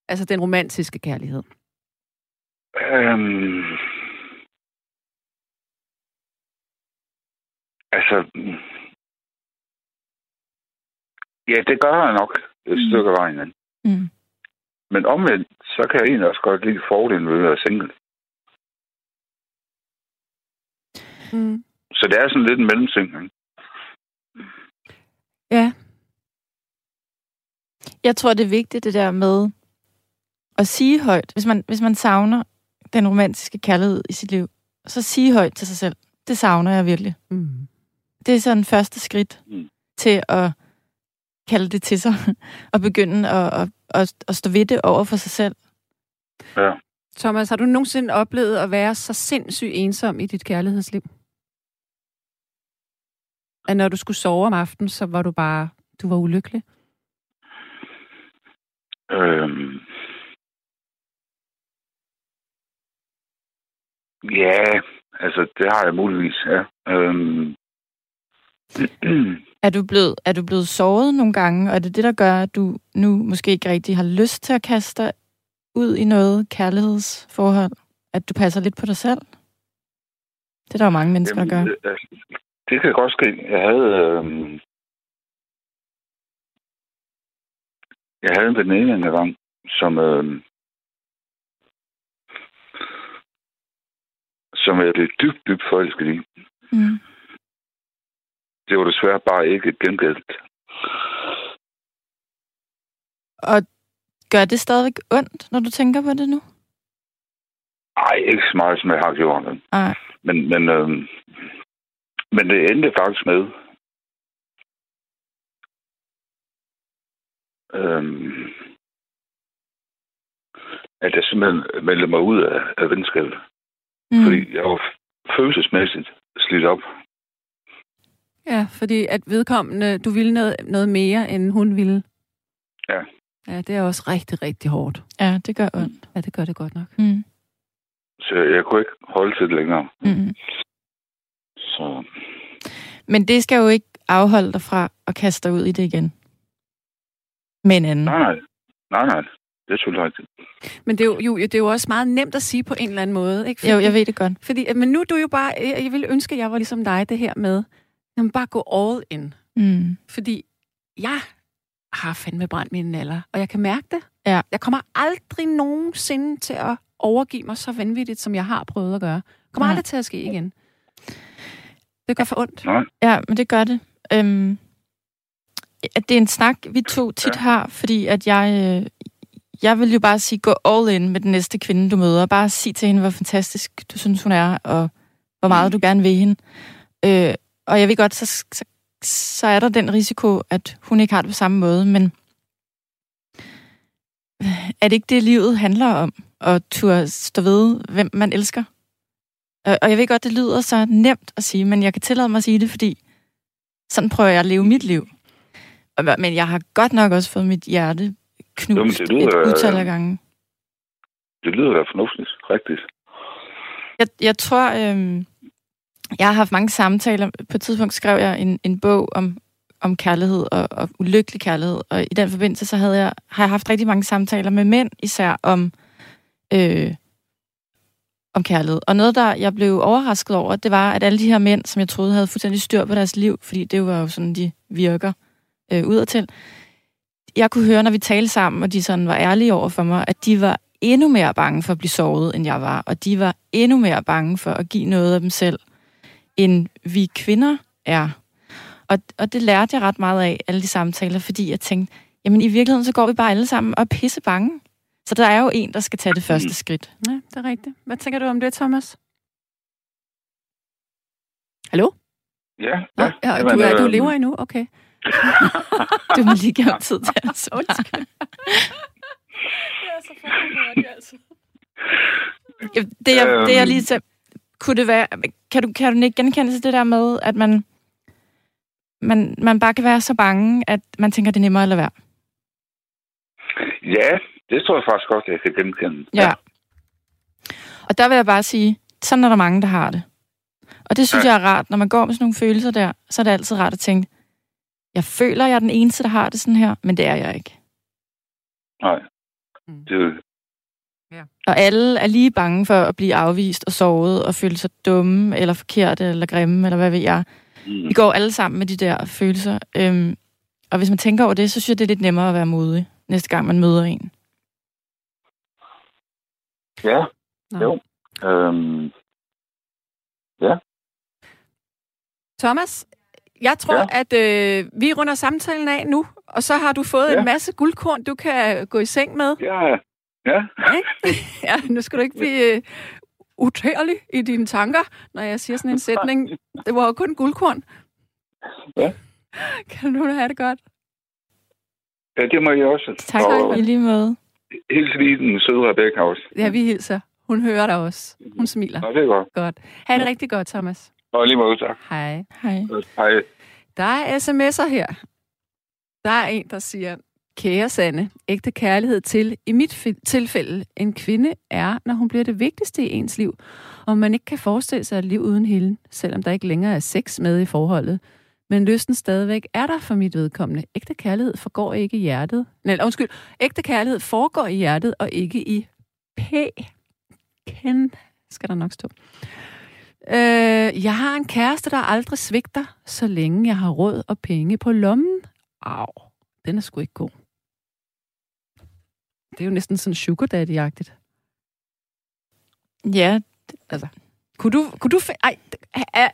Altså den romantiske kærlighed. øhm, altså... mm, Ja, det gør jeg nok et Mm. stykke vejen. Mm. Men omvendt, så kan jeg egentlig også godt lide fordelen ved at være single. Mm. Så det er sådan lidt en mellemting. Ikke? Ja. Jeg tror, det er vigtigt, det der med at sige højt, hvis man, hvis man savner den romantiske kærlighed i sit liv, så sige højt til sig selv, det savner jeg virkelig. Mm. Det er sådan første skridt Mm. til at kalde det til sig, <laughs> og begynde at, at, at, at stå ved det over for sig selv. Ja. Thomas, har du nogensinde oplevet at være så sindssygt ensom i dit kærlighedsliv? At når du skulle sove om aftenen, så var du bare, du var ulykkelig? Øhm. Ja, altså det har jeg muligvis, ja. Øhm. <clears throat> Er du, blevet, er du blevet såret nogle gange, og er det det, der gør, at du nu måske ikke rigtig har lyst til at kaste dig ud i noget kærlighedsforhold? At du passer lidt på dig selv? Det er der jo mange mennesker, der gør. det, altså, det kan godt ske. Jeg havde... Øhm. Jeg havde en veninde en gang, som... Øhm. Som jeg blev dybt, dybt forelsket i. Mm. Det var desværre bare ikke gengældt. Og gør det stadigvæk ondt, når du tænker på det nu? Ej, ikke så meget, som jeg har gjort. Nej. Men, men, øhm, men det endte faktisk med, øhm, at jeg simpelthen meldte mig ud af, af venskabet. Mm. Fordi jeg var følelsesmæssigt slidt op. Ja, fordi at vedkommende, du ville noget, noget mere, end hun ville. Ja. Ja, det er også rigtig, rigtig hårdt. Ja, det gør ondt. Ja, det gør det godt nok. Mm. Så jeg kunne ikke holde til det længere. Mm. Så Men det skal jo ikke afholde dig fra at kaste dig ud i det igen. Med en anden. nej, nej. Nej, nej. Det er selvfølgelig rigtigt. Men det er, jo, jo, det er jo også meget nemt at sige på en eller anden måde. Ikke? Jo, jeg ved det godt. Fordi, men nu er du jo bare... Jeg jeg ville ønske, at jeg var ligesom dig, det her med... Jamen, bare gå all in. Mm. Fordi jeg har fandme brændt mine naller, og jeg kan mærke det. Ja. Jeg kommer aldrig nogensinde til at overgive mig så vanvittigt, som jeg har prøvet at gøre. Det kommer Nej. aldrig til at ske igen. Det gør for ondt. Nej. Ja, men det gør det. Øhm, at det er en snak, vi to tit ja. har, fordi at jeg, øh, jeg vil jo bare sige, gå all in med den næste kvinde, du møder. Bare sig til hende, hvor fantastisk du synes, hun er, og hvor meget du gerne vil hende. Øh, og jeg ved godt, så, så, så er der den risiko, at hun ikke har det på samme måde, men er det ikke det, livet handler om? At turde stå ved, hvem man elsker? Øh, Og jeg ved godt, det lyder så nemt at sige, men jeg kan tillade mig at sige det, fordi sådan prøver jeg at leve mit liv. Og- Men jeg har godt nok også fået mit hjerte knust Jamen, det lyder, et utal øh, af gange. Det lyder da fornuftigt. Rigtigt. Jeg, jeg tror, øhm, jeg har haft mange samtaler. På et tidspunkt skrev jeg en, en bog om om kærlighed og, og ulykkelig kærlighed. Og i den forbindelse, så havde jeg, har jeg haft rigtig mange samtaler med mænd, især om, øh, om kærlighed. Og noget, der jeg blev overrasket over, det var, at alle de her mænd, som jeg troede havde fuldstændig styr på deres liv, fordi det var jo sådan, de virker øh, udadtil, jeg kunne høre, når vi talte sammen, og de sådan var ærlige over for mig, at de var endnu mere bange for at blive såret, end jeg var. Og de var endnu mere bange for at give noget af dem selv, end vi kvinder er. Og, og det lærte jeg ret meget af, alle de samtaler, fordi jeg tænkte, jamen i virkeligheden, så går vi bare alle sammen og er pisse bange. Så der er jo en, der skal tage det første skridt. Ja, det er rigtigt. Hvad tænker du om det, Thomas? Hallo? Ja, ja. ja Jamen, du, er, du øhm, lever endnu? Okay. <laughs> Du må lige give tid til at <laughs> svare. Undskyld. det er så fucking hurtigt, altså. Ja, Det, jeg, det jeg Øhm. lige til, kunne det være, kan du, kan du ikke genkende til det der med, at man, man, man bare kan være så bange, at man tænker, det er nemmere at lade være? Ja, det tror jeg faktisk godt, jeg kan genkende. Ja. Og der vil jeg bare sige, sådan er der mange, der har det. Og det synes Ja. jeg er rart. Når man går med sådan nogle følelser der, så er det altid rart at tænke, jeg føler, jeg er den eneste, der har det sådan her, men det er jeg ikke. Nej. Mm. Det, Og alle er lige bange for at blive afvist og såret og føle sig dumme eller forkerte eller grimme, eller hvad ved jeg. mm, Vi går alle sammen med de der følelser. Øhm, og hvis man tænker over det, så synes jeg, det er lidt nemmere at være modig, næste gang man møder en. ja, Nå. jo. Øhm, Thomas, jeg tror, Ja. at øh, vi runder samtalen af nu, og så har du fået Ja. en masse guldkorn, du kan gå i seng med. ja, ja. <laughs> ja, nu skal du ikke blive øh, utærlig i dine tanker, når jeg siger sådan en sætning. Det var jo kun guldkorn. Ja. <laughs> Kan du have det godt? ja, det må jeg også. Tak Og i lige måde. hils lige den søde Rebecca også. Ja, vi hilser. Hun hører dig også. Hun smiler. Nå, det er godt. Godt. Ha' det rigtig godt, Thomas. Og lige måde, tak. Hej. Hej. Hej. Der er sms'er her. Der er en, der siger, Kære Sanne, ægte kærlighed til, i mit tilfælde, en kvinde er, når hun bliver det vigtigste i ens liv, og man ikke kan forestille sig et liv uden hende, selvom der ikke længere er sex med i forholdet. Men lysten stadigvæk er der for mit vedkommende. Ægte kærlighed forgår ikke i hjertet. Nej, undskyld. Ægte kærlighed foregår i hjertet, og ikke i p. Ken, skal der nok stå. Øh, jeg har en kæreste, der aldrig svigter, så længe jeg har råd og penge på lommen. Au, den er sgu ikke god. Det er jo næsten sådan sugar daddy-agtigt. Ja, Kunne du, kunne du fi- ej,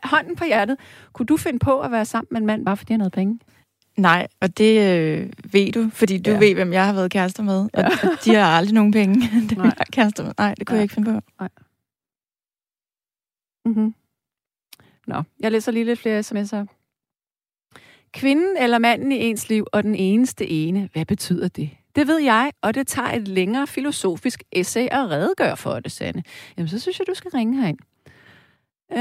hånden på hjertet, kunne du finde på at være sammen med en mand, bare fordi han havde penge? nej, og det øh, ved du, fordi du Ja. ja. ved, hvem jeg har været kærester med. Og <laughs> de har aldrig nogen penge, <laughs> det Nej. jeg er kærester med. Nej, det kunne Nej. jeg ikke finde på. Mm-hmm. Nå, jeg læser lige lidt flere sms'er. Kvinden eller manden i ens liv og den eneste ene, hvad betyder det? Det ved jeg, og det tager et længere filosofisk essay at redegøre for det, Sande. Jamen, så synes jeg, du skal ringe herind. Øh,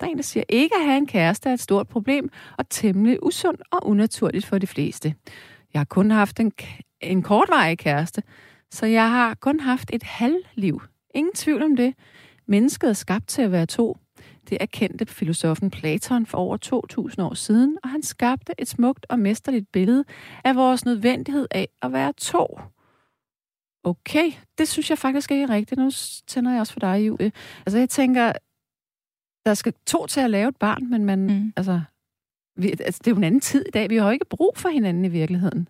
der er en, der siger, ikke at have en kæreste er et stort problem, og temmelig usundt og unaturligt for de fleste. Jeg har kun haft en, en kortvarig kæreste, så jeg har kun haft et halvliv. Ingen tvivl om det. Mennesket er skabt til at være to. Det erkendte filosofen Platon for over 2.000 år siden, og han skabte et smukt og mesterligt billede af vores nødvendighed af at være to. Okay, det synes jeg faktisk ikke er rigtigt. Nu tænder jeg også for dig, Julie. Altså, jeg tænker, der skal to til at lave et barn, men man, mm. Altså, vi, altså, det er jo en anden tid i dag. Vi har jo ikke brug for hinanden i virkeligheden.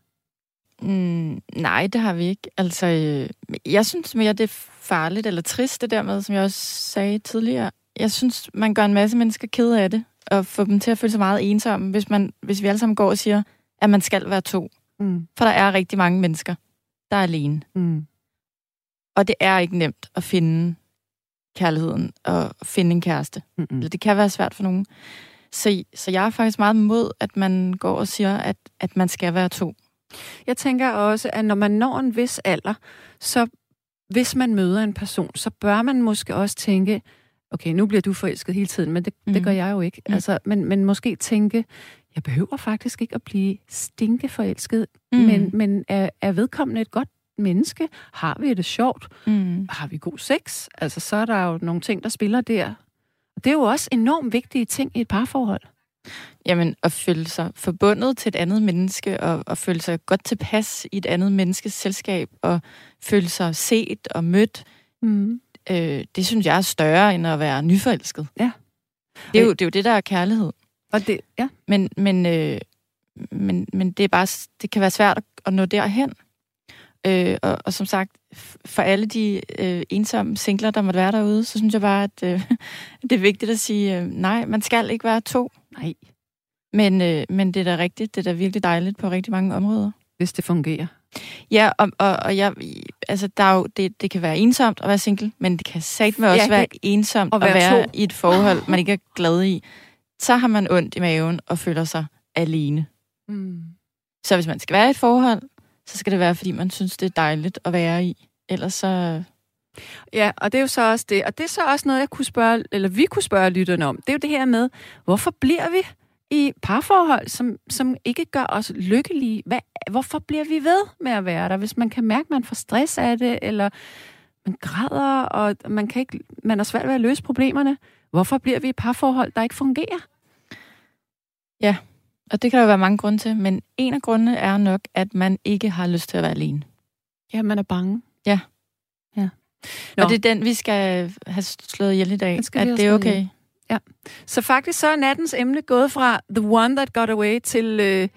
Mm, nej, det har vi ikke. Altså, øh, jeg synes mere, det er farligt eller trist, det der med, som jeg også sagde tidligere. Jeg synes, man gør en masse mennesker kede af det, og får dem til at føle sig meget ensomme, hvis, man, hvis vi alle sammen går og siger, at man skal være to. Mm. For der er rigtig mange mennesker, der er alene. Mm. Og det er ikke nemt at finde kærligheden og finde en kæreste. Mm. Eller det kan være svært for nogen. Så, så jeg er faktisk meget mod, at man går og siger, at, at man skal være to. Jeg tænker også, at når man når en vis alder, så hvis man møder en person, så bør man måske også tænke, okay, nu bliver du forelsket hele tiden, men det, mm. det Mm. gør jeg jo ikke. Mm. Altså, men, men måske tænke, jeg behøver faktisk ikke at blive stinke forelsket, Mm. mm. men, men er, er vedkommende et godt menneske? Har vi det sjovt? Mm. Har vi god sex? Altså, så er der jo nogle ting, der spiller der. Og det er jo også enormt vigtige ting i et parforhold. Jamen, at føle sig forbundet til et andet menneske, og, og føle sig godt tilpas i et andet menneskes selskab, og føle sig set og mødt, mm. Øh, det synes jeg er større, end at være nyforelsket. Ja. Det er jo det, er jo det der er kærlighed. Og det, ja. Men, men, øh, men, men det, er bare, det kan være svært at nå derhen. Øh, og, og som sagt, for alle de øh, ensomme singler, der måtte være derude, så synes jeg bare, at øh, <laughs> det er vigtigt at sige, øh, nej, man skal ikke være to. Nej. Men, øh, men det er da rigtigt. Det er da virkelig dejligt på rigtig mange områder. Hvis det fungerer. Ja, og, og, og jeg, altså, der er jo, det, det kan være ensomt at være single, men det kan satme også ja, være ensomt at være, at være i et forhold, man ikke er glad i. Så har man ondt i maven og føler sig alene. Mm. Så hvis man skal være i et forhold, så skal det være, fordi man synes, det er dejligt at være i. Ellers så... Ja, og det er jo så også det. Og det er så også noget, jeg kunne spørge, eller vi kunne spørge lytterne om. Det er jo det her med, hvorfor bliver vi i parforhold, som, som ikke gør os lykkelige? Hvad, hvorfor bliver vi ved med at være der, hvis man kan mærke, at man får stress af det, eller man græder, og man, kan ikke, man har svært ved at løse problemerne? Hvorfor bliver vi i parforhold, der ikke fungerer? Ja, og det kan der være mange grunde til, men en af grundene er nok, at man ikke har lyst til at være alene. Ja, man er bange. Ja. ja. Nå. Og det er den, vi skal have slået ihjel i dag, at det er okay. Ja. Så faktisk så er nattens emne gået fra The One That Got Away til, øh,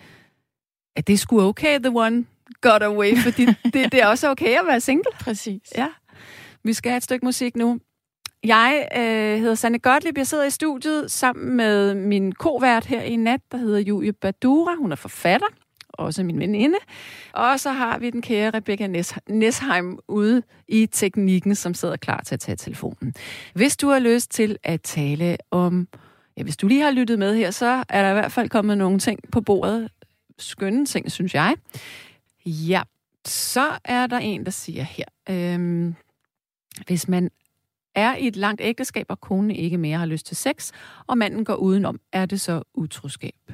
at det sgu okay, The One Got Away, <laughs> fordi det, det er også okay at være single. Præcis. Ja. Vi skal have et stykke musik nu. Jeg øh, hedder Sanne Gottlieb. Jeg sidder i studiet sammen med min kovært her i nat, der hedder Julie Badura. Hun er forfatter, også min veninde. Og så har vi den kære Rebecca Nesheim ude i teknikken, som sidder klar til at tage telefonen. Hvis du har lyst til at tale om... Ja, hvis du lige har lyttet med her, så er der i hvert fald kommet nogle ting på bordet. Skønne ting, synes jeg. Ja, så er der en, der siger her... Øhm, hvis man er i et langt ægteskab, og konen ikke mere har lyst til sex, og manden går udenom, er det så utroskab?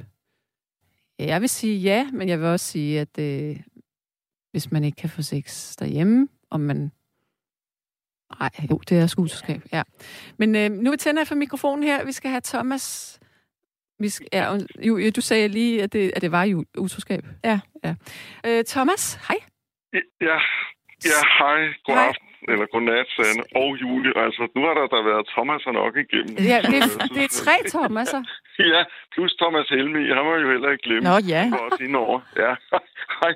Jeg vil sige ja, men jeg vil også sige, at øh, hvis man ikke kan få sex derhjemme, og man... Nej, jo, det er sgu utroskab, ja. Men øh, nu tænder jeg for mikrofonen her. Vi skal have Thomas... Vi skal, ja, jo, du sagde lige, at det, at det var jo utroskab. Ja. ja. Øh, Thomas, hej. Ja, ja hej. God hej. aften eller godnat, Sanne, og Julie. Altså, nu har der da været Thomaser nok igennem. Ja, det, er, det er tre Thomaser. <laughs> ja, plus Thomas Helmi. Han må jo heller ikke glemme. Nå, ja. Det også over. Ja. <laughs> Hej.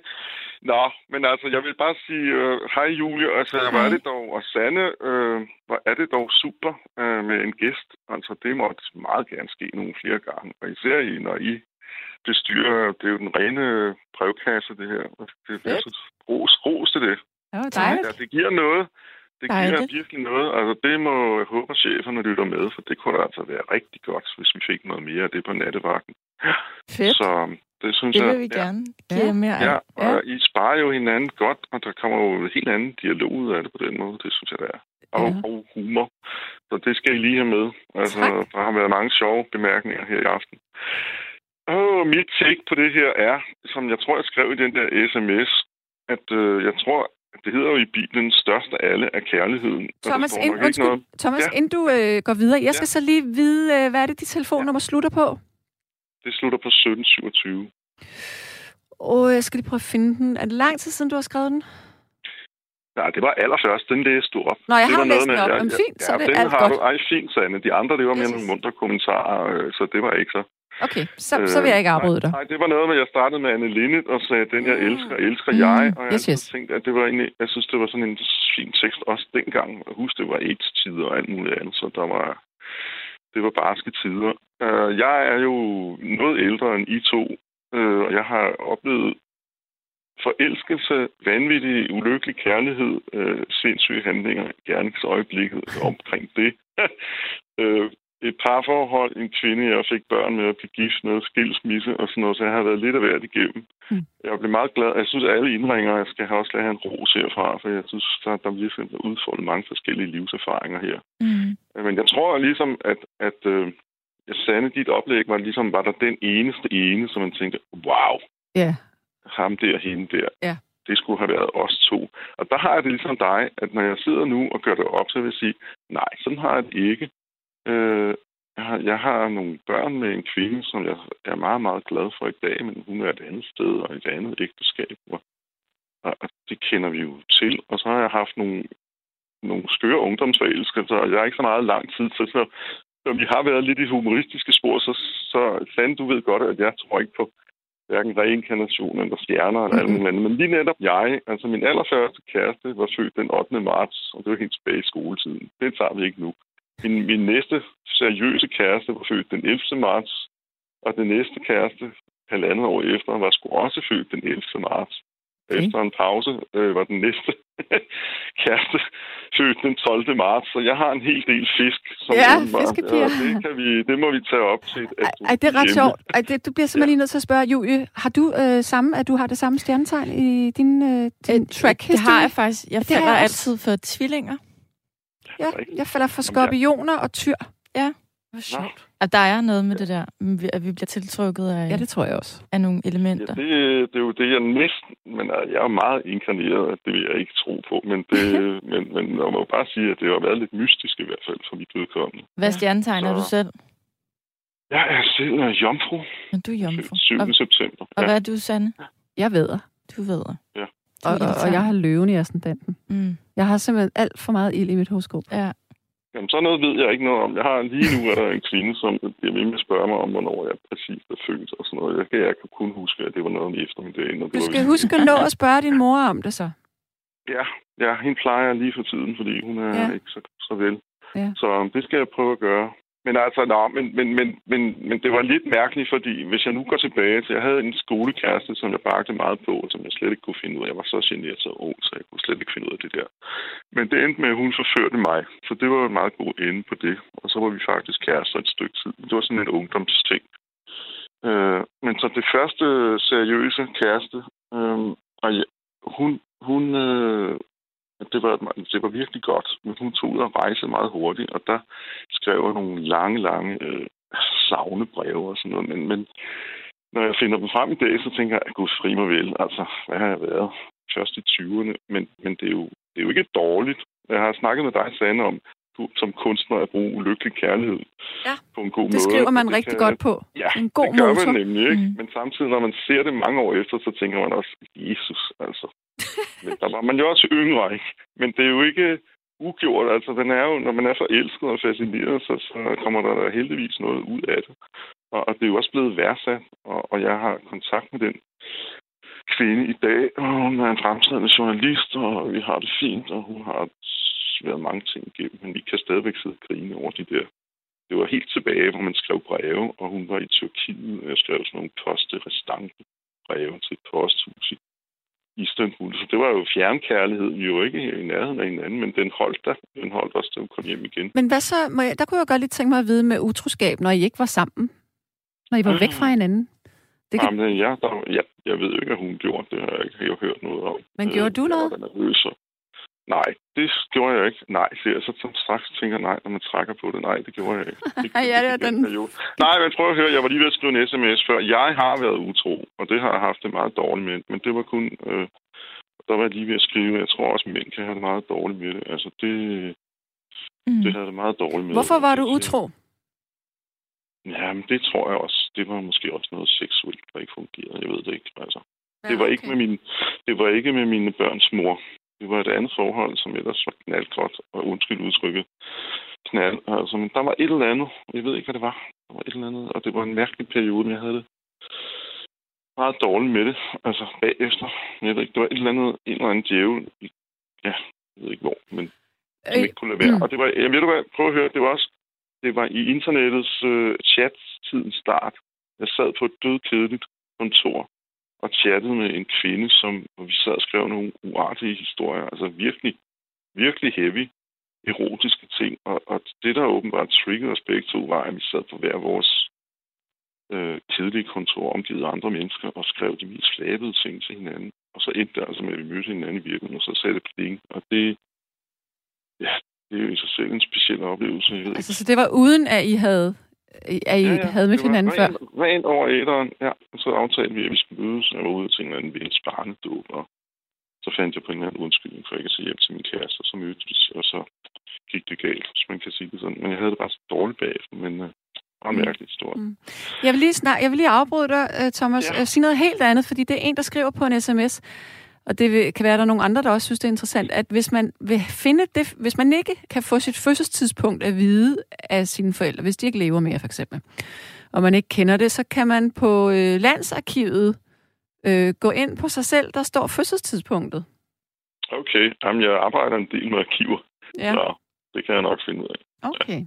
Nå, men altså, jeg vil bare sige, uh, hej Julie, altså, hej. er det dog, og Sanne, uh, hvor er det dog super uh, med en gæst. Altså, det måtte meget gerne ske nogle flere gange, og især I, når I bestyrer, det er jo den rene brevkasse, det her. Det er ros, ros til det. Ja, dejligt. Ja, det giver noget. Det giver dejligt. virkelig noget. Altså, det må jeg håbe, at cheferne lytter med, for det kunne da altså være rigtig godt, hvis vi fik noget mere af det på nattevagten. Fedt. Så det synes det jeg... vil vi gerne give ja. mere Ja, og ja. I sparer jo hinanden godt, og der kommer jo en helt anden dialog ud af det på den måde. Det synes jeg, der er. Og, ja. og humor. Så det skal I lige have med. Altså, tak. der har været mange sjove bemærkninger her i aften. Og mit take på det her er, som jeg tror, jeg skrev i den der sms, at øh, jeg tror, det hedder jo i Bibelen, størst af alle er kærligheden. Thomas, ind, undskyld, noget... Thomas ja. inden du øh, går videre, jeg skal ja. så lige vide, øh, hvad er det, dit telefonnummer ja. slutter på? Det slutter på 1727. Og jeg skal lige prøve at finde den. Er det lang tid siden, du har skrevet den? Nej, det var allerførst. Den læste du op. Nå, jeg det har læst den op. Ja, fint, ja, så det den er har godt. Du, ej, fint, Sanne. De andre, det var mere nogle mundre kommentarer, øh, så det var ikke så. Okay, så, øh, så vil jeg ikke afbryde dig. Nej, det var noget med, at jeg startede med Anne Linnet og sagde, den jeg elsker, elsker mm, jeg. Og jeg yes, yes. tænkte, at det var egentlig, jeg synes, det var sådan en fin tekst også dengang. Husker, det var AIDS-tider og alt muligt andet, så der var, det var barske tider. Uh, jeg er jo noget ældre end I to, uh, og jeg har oplevet forelskelse, vanvittig, ulykkelig kærlighed, uh, sindssyge handlinger, gerningsøjeblikket omkring det. uh, <laughs> et parforhold, en kvinde, jeg fik børn med at blive gift med, skilsmisse og sådan noget, så jeg har været lidt af hvert igennem. Mm. Jeg blev meget glad. Jeg synes, at alle indringer, jeg skal også have en ros herfra, for jeg synes, der, der virkelig er udfoldet mange forskellige livserfaringer her. Mm. Men jeg tror ligesom, at, at øh, jeg sande dit oplæg var ligesom, var der den eneste ene, som man tænkte, wow, yeah. ham der, hende der. Yeah. Det skulle have været os to. Og der har jeg det ligesom dig, at når jeg sidder nu og gør det op, så vil jeg sige, nej, sådan har jeg det ikke. Øh, jeg har, jeg har nogle børn med en kvinde, som jeg er meget, meget glad for i dag, men hun er et andet sted og et andet ægteskab. Og, og det kender vi jo til. Og så har jeg haft nogle, nogle skøre ungdomsforelskelser, og jeg har ikke så meget lang tid til, så, så vi har været lidt i humoristiske spor, så, så Sand, du ved godt, at jeg tror ikke på hverken reinkarnation eller stjerner eller alt muligt andet. Men lige netop jeg, altså min allerførste kæreste, var født den 8. marts, og det var helt tilbage i skoletiden. Det tager vi ikke nu. Min, min næste seriøse kæreste var født den 11. marts, og den næste kæreste, halvandet år efter, var sgu også født den 11. marts. Okay. Efter en pause øh, var den næste <laughs> kæreste født den 12. marts, så jeg har en hel del fisk. Som ja, fiskepiger. Ja, det, kan vi, det må vi tage op til. Ej, ej, det er ret sjovt. Ej, det, du bliver simpelthen ja. lige nødt til at spørge, Julie, har du øh, samme, at du har det samme stjernetegn i din, øh, din øh, track history? Det har jeg faktisk. Jeg falder altid for tvillinger. Ja, jeg falder for skorpioner og tyr. Ja. Hvor sjovt. At der er noget med det der, at vi bliver tiltrukket af, ja, det tror jeg også. af nogle elementer. Ja, det, det er jo det, jeg næsten... Men øh, jeg er meget inkarneret, det vil jeg ikke tro på. Men, det, <laughs> men, men jeg må bare sige, at det har været lidt mystisk i hvert fald for mit udkommende. Hvad stjernetegn er du selv? Jeg er selv uh, jomfru. Men du er jomfru. 7. Og, september. Og ja. hvad er du, Sande? Jeg ved. Du ved. Ja. Og, og, og jeg har løven i ascendanten. Mm. Jeg har simpelthen alt for meget ild i mit horoskop. Ja. Jamen, så noget ved jeg ikke noget om. Jeg har lige nu er der en kvinde, som bliver ved med at spørge mig om, hvornår jeg præcis er født og sådan noget. Jeg kan, jeg kan kun huske, at det var noget om eftermiddagen. Du skal huske at nå at spørge din mor om det så. Ja, ja, hende plejer jeg lige for tiden, fordi hun er ja. ikke så, så vel. Ja. Så det skal jeg prøve at gøre. Men altså, nå, men, men, men, men, men det var lidt mærkeligt, fordi hvis jeg nu går tilbage til, jeg havde en skolekæreste, som jeg bragte meget på, og som jeg slet ikke kunne finde ud af. Jeg var så generet så ung, så jeg kunne slet ikke finde ud af det der. Men det endte med, at hun forførte mig, så det var en meget god ende på det. Og så var vi faktisk kærester et stykke tid. Det var sådan en ungdomsting. Øh, men så det første seriøse kæreste, øh, og ja, hun, hun, øh, det var, det var virkelig godt. Men hun tog ud og rejse meget hurtigt, og der skrev jeg nogle lange, lange øh, savnebreve og sådan noget. Men, men når jeg finder dem frem i dag, så tænker jeg, gud fri mig vel. Altså, hvad har jeg været? Først i 20'erne. Men, men det, er jo, det er jo ikke dårligt. Jeg har snakket med dig, Sanne, om du, som kunstner at bruge ulykkelig kærlighed ja, på en god det måde. det skriver man det rigtig kan, godt på. Ja, en god det gør motor. man nemlig, ikke? Mm. Men samtidig, når man ser det mange år efter, så tænker man også, Jesus, altså. <laughs> Men der var man jo også yngre, ikke? Men det er jo ikke ugjort. Altså, den er jo, når man er forelsket og fascineret, så, så kommer der heldigvis noget ud af det. Og, og det er jo også blevet værdsat, og, og jeg har kontakt med den kvinde i dag, og hun er en fremtrædende journalist, og vi har det fint, og hun har været mange ting igennem, men vi kan stadigvæk sidde og grine over de der. Det var helt tilbage, hvor man skrev breve, og hun var i Tyrkiet, og jeg skrev sådan nogle poste restante breve til et posthus i Istanbul. Så det var jo fjernkærlighed. Vi var ikke i nærheden af hinanden, men den holdt der. Den holdt også, da hun kom hjem igen. Men hvad så? Må jeg, der kunne jeg godt lige tænke mig at vide med utroskab, når I ikke var sammen. Når I var væk fra hinanden. Det kan... Jamen, ja, der, ja, jeg ved jo ikke, at hun gjorde det. Jeg har ikke jeg hørt noget om. Men gjorde du noget? Jeg var nervøs. Nej, det gjorde jeg ikke. Nej, så jeg så straks tænker nej, når man trækker på det. Nej, det gjorde jeg ikke. <laughs> Det, ja, det er den. Nej, men prøv at høre, jeg var lige ved at skrive en sms før. Jeg har været utro, og det har jeg haft det meget dårligt med. Men det var kun... Øh, der var jeg lige ved at skrive, jeg tror også, at mænd kan have det meget dårligt med det. Altså, det, mm. det havde det meget dårligt med. Hvorfor var du utro? Jamen, det tror jeg også. Det var måske også noget seksuelt, der ikke fungerede. Jeg ved det ikke. Altså. Ja, det, var okay. ikke med min, det var ikke med mine børns mor. Det var et andet forhold, som ellers var knaldgodt, og undskyld udtrykket knald. Altså, men der var et eller andet. Jeg ved ikke, hvad det var. Der var et eller andet, og det var en mærkelig periode, men jeg havde det meget dårligt med det. Altså, bagefter. Jeg ved ikke, det var et eller andet, en eller anden djævel. Ja, jeg ved ikke hvor, men som ikke kunne lade være. Mm. Og det var, jeg ved du hvad, prøv at høre, det var også, det var i internettets øh, chat-tidens start. Jeg sad på et dødkedeligt kontor og chattede med en kvinde, som hvor vi sad og skrev nogle uartige historier. Altså virkelig, virkelig heavy, erotiske ting. Og, og det, der åbenbart triggede os begge to, var, at vi sad på hver vores øh, kedelige kontor, omgivet af andre mennesker, og skrev de mest flabede ting til hinanden. Og så endte det altså med, at vi mødte hinanden i virkeligheden, og så sagde det pling. Og det, ja, det er jo i sig selv en speciel oplevelse. Jeg ved altså, så det var uden, at I havde at I ja, ja. havde med hinanden før? Rent over æderen, ja. Og så aftalte vi, at vi skulle mødes. Jeg var ude til en eller anden ved en barnedåb, og så fandt jeg på en eller anden undskyldning for ikke at se hjem til min kæreste, og så mødte vi, og så gik det galt, hvis man kan sige det sådan. Men jeg havde det bare så dårligt bagefter, men uh, Og mærkeligt stort. Mm. Jeg vil lige, snak, jeg vil lige afbryde dig, øh, Thomas, ja. sige noget helt andet, fordi det er en, der skriver på en sms, og det kan være, at der er nogle andre, der også synes, det er interessant, at hvis man vil finde det, hvis man ikke kan få sit fødselstidspunkt at vide af sine forældre, hvis de ikke lever mere for eksempel, og man ikke kender det, så kan man på øh, landsarkivet øh, gå ind på sig selv, der står fødselstidspunktet. Okay, Jamen, jeg arbejder en del med arkiver, ja. så det kan jeg nok finde ud af. Okay,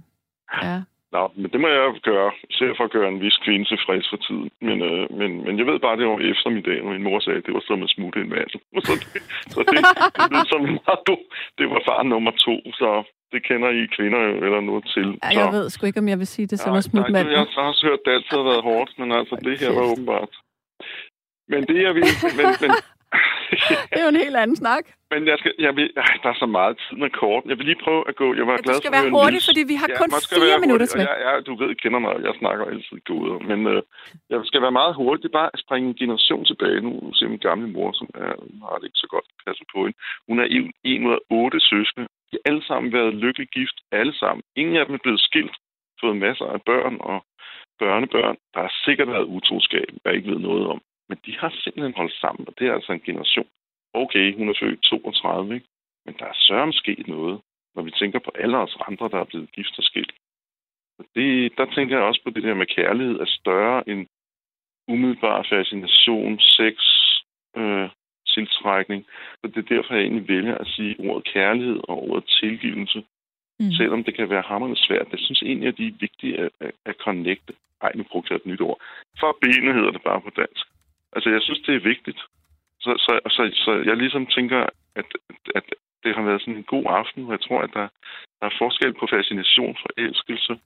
ja. ja. Nå, men det må jeg gøre, især for at gøre en vis kvinde tilfreds for tiden. Men, øh, men, men jeg ved bare, det var eftermiddag, og min mor sagde, at det var som at smutte en mand. <laughs> Så det, så det, det, det, som det var far nummer to, så det kender I kvinder jo eller noget til. Ja, jeg ved sgu ikke, om jeg vil sige det som ja, at smutte mand. Jeg har også hørt, at det altid har været hårdt, men altså det her var åbenbart. Men det, jeg vil... Men, men, <laughs> det er jo en helt anden snak. Men jeg skal, jeg vil, ej, der er så meget tid med kort. Jeg vil lige prøve at gå. Jeg var ja, glad du skal for være hurtig, fordi vi har ja, kun fire minutter til. Ja, ja, du ved, kender mig. Jeg snakker altid gode. Men øh, jeg skal være meget hurtig. Det er bare at springe en generation tilbage. Nu ser min gamle mor, som er, har det ikke så godt passet på hende. Hun er en ud af otte søskende. De har alle sammen været lykkelig gift. Alle sammen. Ingen af dem er blevet skilt. Fået masser af børn og børnebørn. Der har sikkert været utroskab, jeg ikke ved noget om. Men de har simpelthen holdt sammen, og det er altså en generation. Okay, hun er født 32, ikke? men der er sørme sket noget, når vi tænker på alle os andre, der er blevet gift og skilt. Det, der tænker jeg også på det der med kærlighed er større end umiddelbar fascination, sex, øh, tiltrækning. Så det er derfor, jeg egentlig vælger at sige ordet kærlighed og ordet tilgivelse. Mm. Selvom det kan være hammerende svært. Jeg synes egentlig, at de er vigtige at, at, connecte. Ej, nu brugte jeg et nyt ord. For benet hedder det bare på dansk. Altså, jeg synes, det er vigtigt. Så, så, så, så jeg ligesom tænker, at, at det har været sådan en god aften, hvor jeg tror, at der, der er forskel på fascination, forelskelse,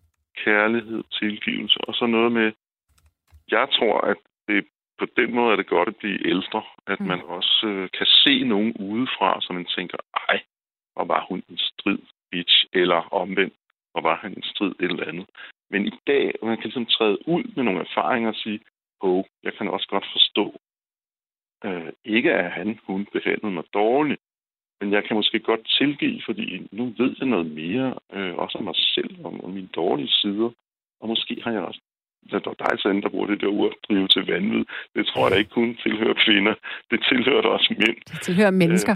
kærlighed, tilgivelse, og så noget med, jeg tror, at det, på den måde er det godt at blive ældre, at mm. man også øh, kan se nogen udefra, så man tænker, ej, og var hun en strid bitch, eller omvendt, og var han en strid et eller andet. Men i dag, man kan ligesom træde ud med nogle erfaringer og sige, på. Jeg kan også godt forstå, øh, ikke at han, hun behandlede mig dårligt, men jeg kan måske godt tilgive, fordi nu ved jeg noget mere, øh, også om mig selv, om, om mine dårlige sider. Og måske har jeg også der er dig, Sande, der bruger det der ord drive til vanvid. Det tror jeg da ikke kun tilhører kvinder. Det tilhører også mænd. Det tilhører mennesker.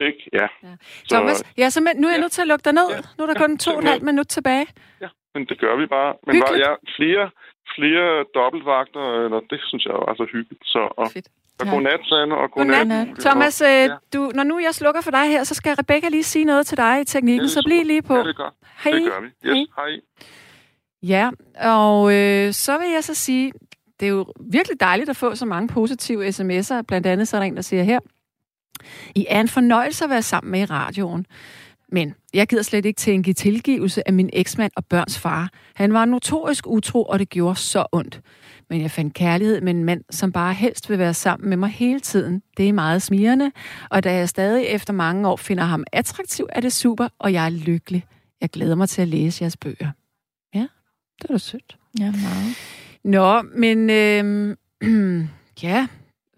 Øh, ikke? Ja. ja. Thomas, så, ja, så nu er jeg ja. nødt til at lukke dig ned. Ja. Nu er der ja, kun to og et halvt minut tilbage. Ja, men det gør vi bare. Men var, ja, flere, flere dobbeltvagter, eller det synes jeg er så hyggeligt. Så, og, Fedt. Og ja. godnat, Sanne, og godnat. godnat. Thomas, øh, ja. du, når nu jeg slukker for dig her, så skal Rebecca lige sige noget til dig i teknikken, ja, så bliv lige på. Ja, det gør, hej. det gør vi. Yes, hej. hej. Ja, og øh, så vil jeg så sige, det er jo virkelig dejligt at få så mange positive sms'er. Blandt andet så er der en, der siger her, I er en fornøjelse at være sammen med i radioen. Men jeg gider slet ikke tænke tilgivelse af min eksmand og børns far. Han var notorisk utro, og det gjorde så ondt. Men jeg fandt kærlighed med en mand, som bare helst vil være sammen med mig hele tiden. Det er meget smirende, og da jeg stadig efter mange år finder ham attraktiv, er det super, og jeg er lykkelig. Jeg glæder mig til at læse jeres bøger. Ja, det er da sødt. Ja, meget. Nå, men øh, <clears throat> ja,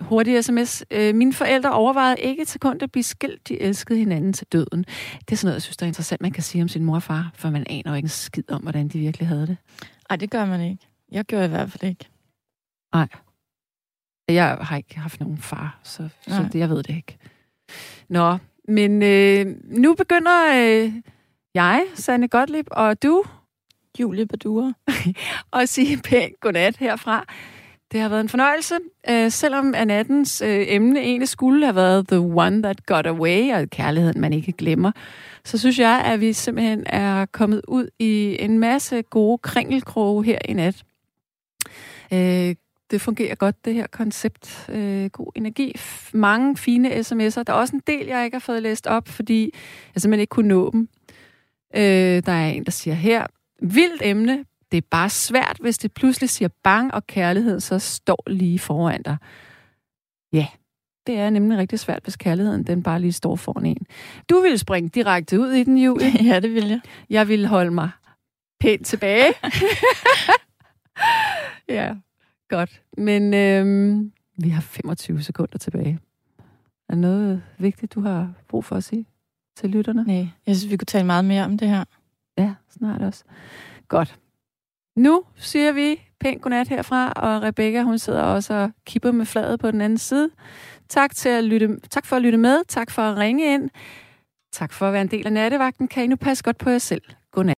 hurtig sms. Øh, mine forældre overvejede ikke et sekund at blive skilt. De elskede hinanden til døden. Det er sådan noget, jeg synes, der er interessant, man kan sige om sin mor og far, for man aner jo ikke en skid om, hvordan de virkelig havde det. Nej, det gør man ikke. Jeg gør i hvert fald ikke. Nej. Jeg har ikke haft nogen far, så, så det, jeg ved det ikke. Nå, men øh, nu begynder øh, jeg, Sanne Gottlieb, og du, Julie Badura, <laughs> at sige pænt godnat herfra. Det har været en fornøjelse, øh, selvom at nattens øh, emne egentlig skulle have været The One That Got Away, og kærligheden, man ikke glemmer, så synes jeg, at vi simpelthen er kommet ud i en masse gode kringelkroge her i nat. Øh, det fungerer godt, det her koncept. Øh, god energi. Mange fine sms'er. Der er også en del, jeg ikke har fået læst op, fordi jeg simpelthen ikke kunne nå dem. Øh, der er en, der siger her, vildt emne. Det er bare svært, hvis det pludselig siger bang, og kærlighed så står lige foran dig. Ja, det er nemlig rigtig svært, hvis kærligheden den bare lige står foran en. Du ville springe direkte ud i den, Julie. <laughs> ja, det vil jeg. Jeg ville holde mig pænt tilbage. <laughs> ja, Godt. Men øhm, vi har 25 sekunder tilbage. Er noget vigtigt, du har brug for at sige til lytterne? Nej, jeg synes, vi kunne tale meget mere om det her. Ja, snart også. Godt. Nu siger vi pænt godnat herfra, og Rebecca, hun sidder også og kipper med fladet på den anden side. Tak, til at lytte, tak for at lytte med. Tak for at ringe ind. Tak for at være en del af nattevagten. Kan I nu passe godt på jer selv. Godnat.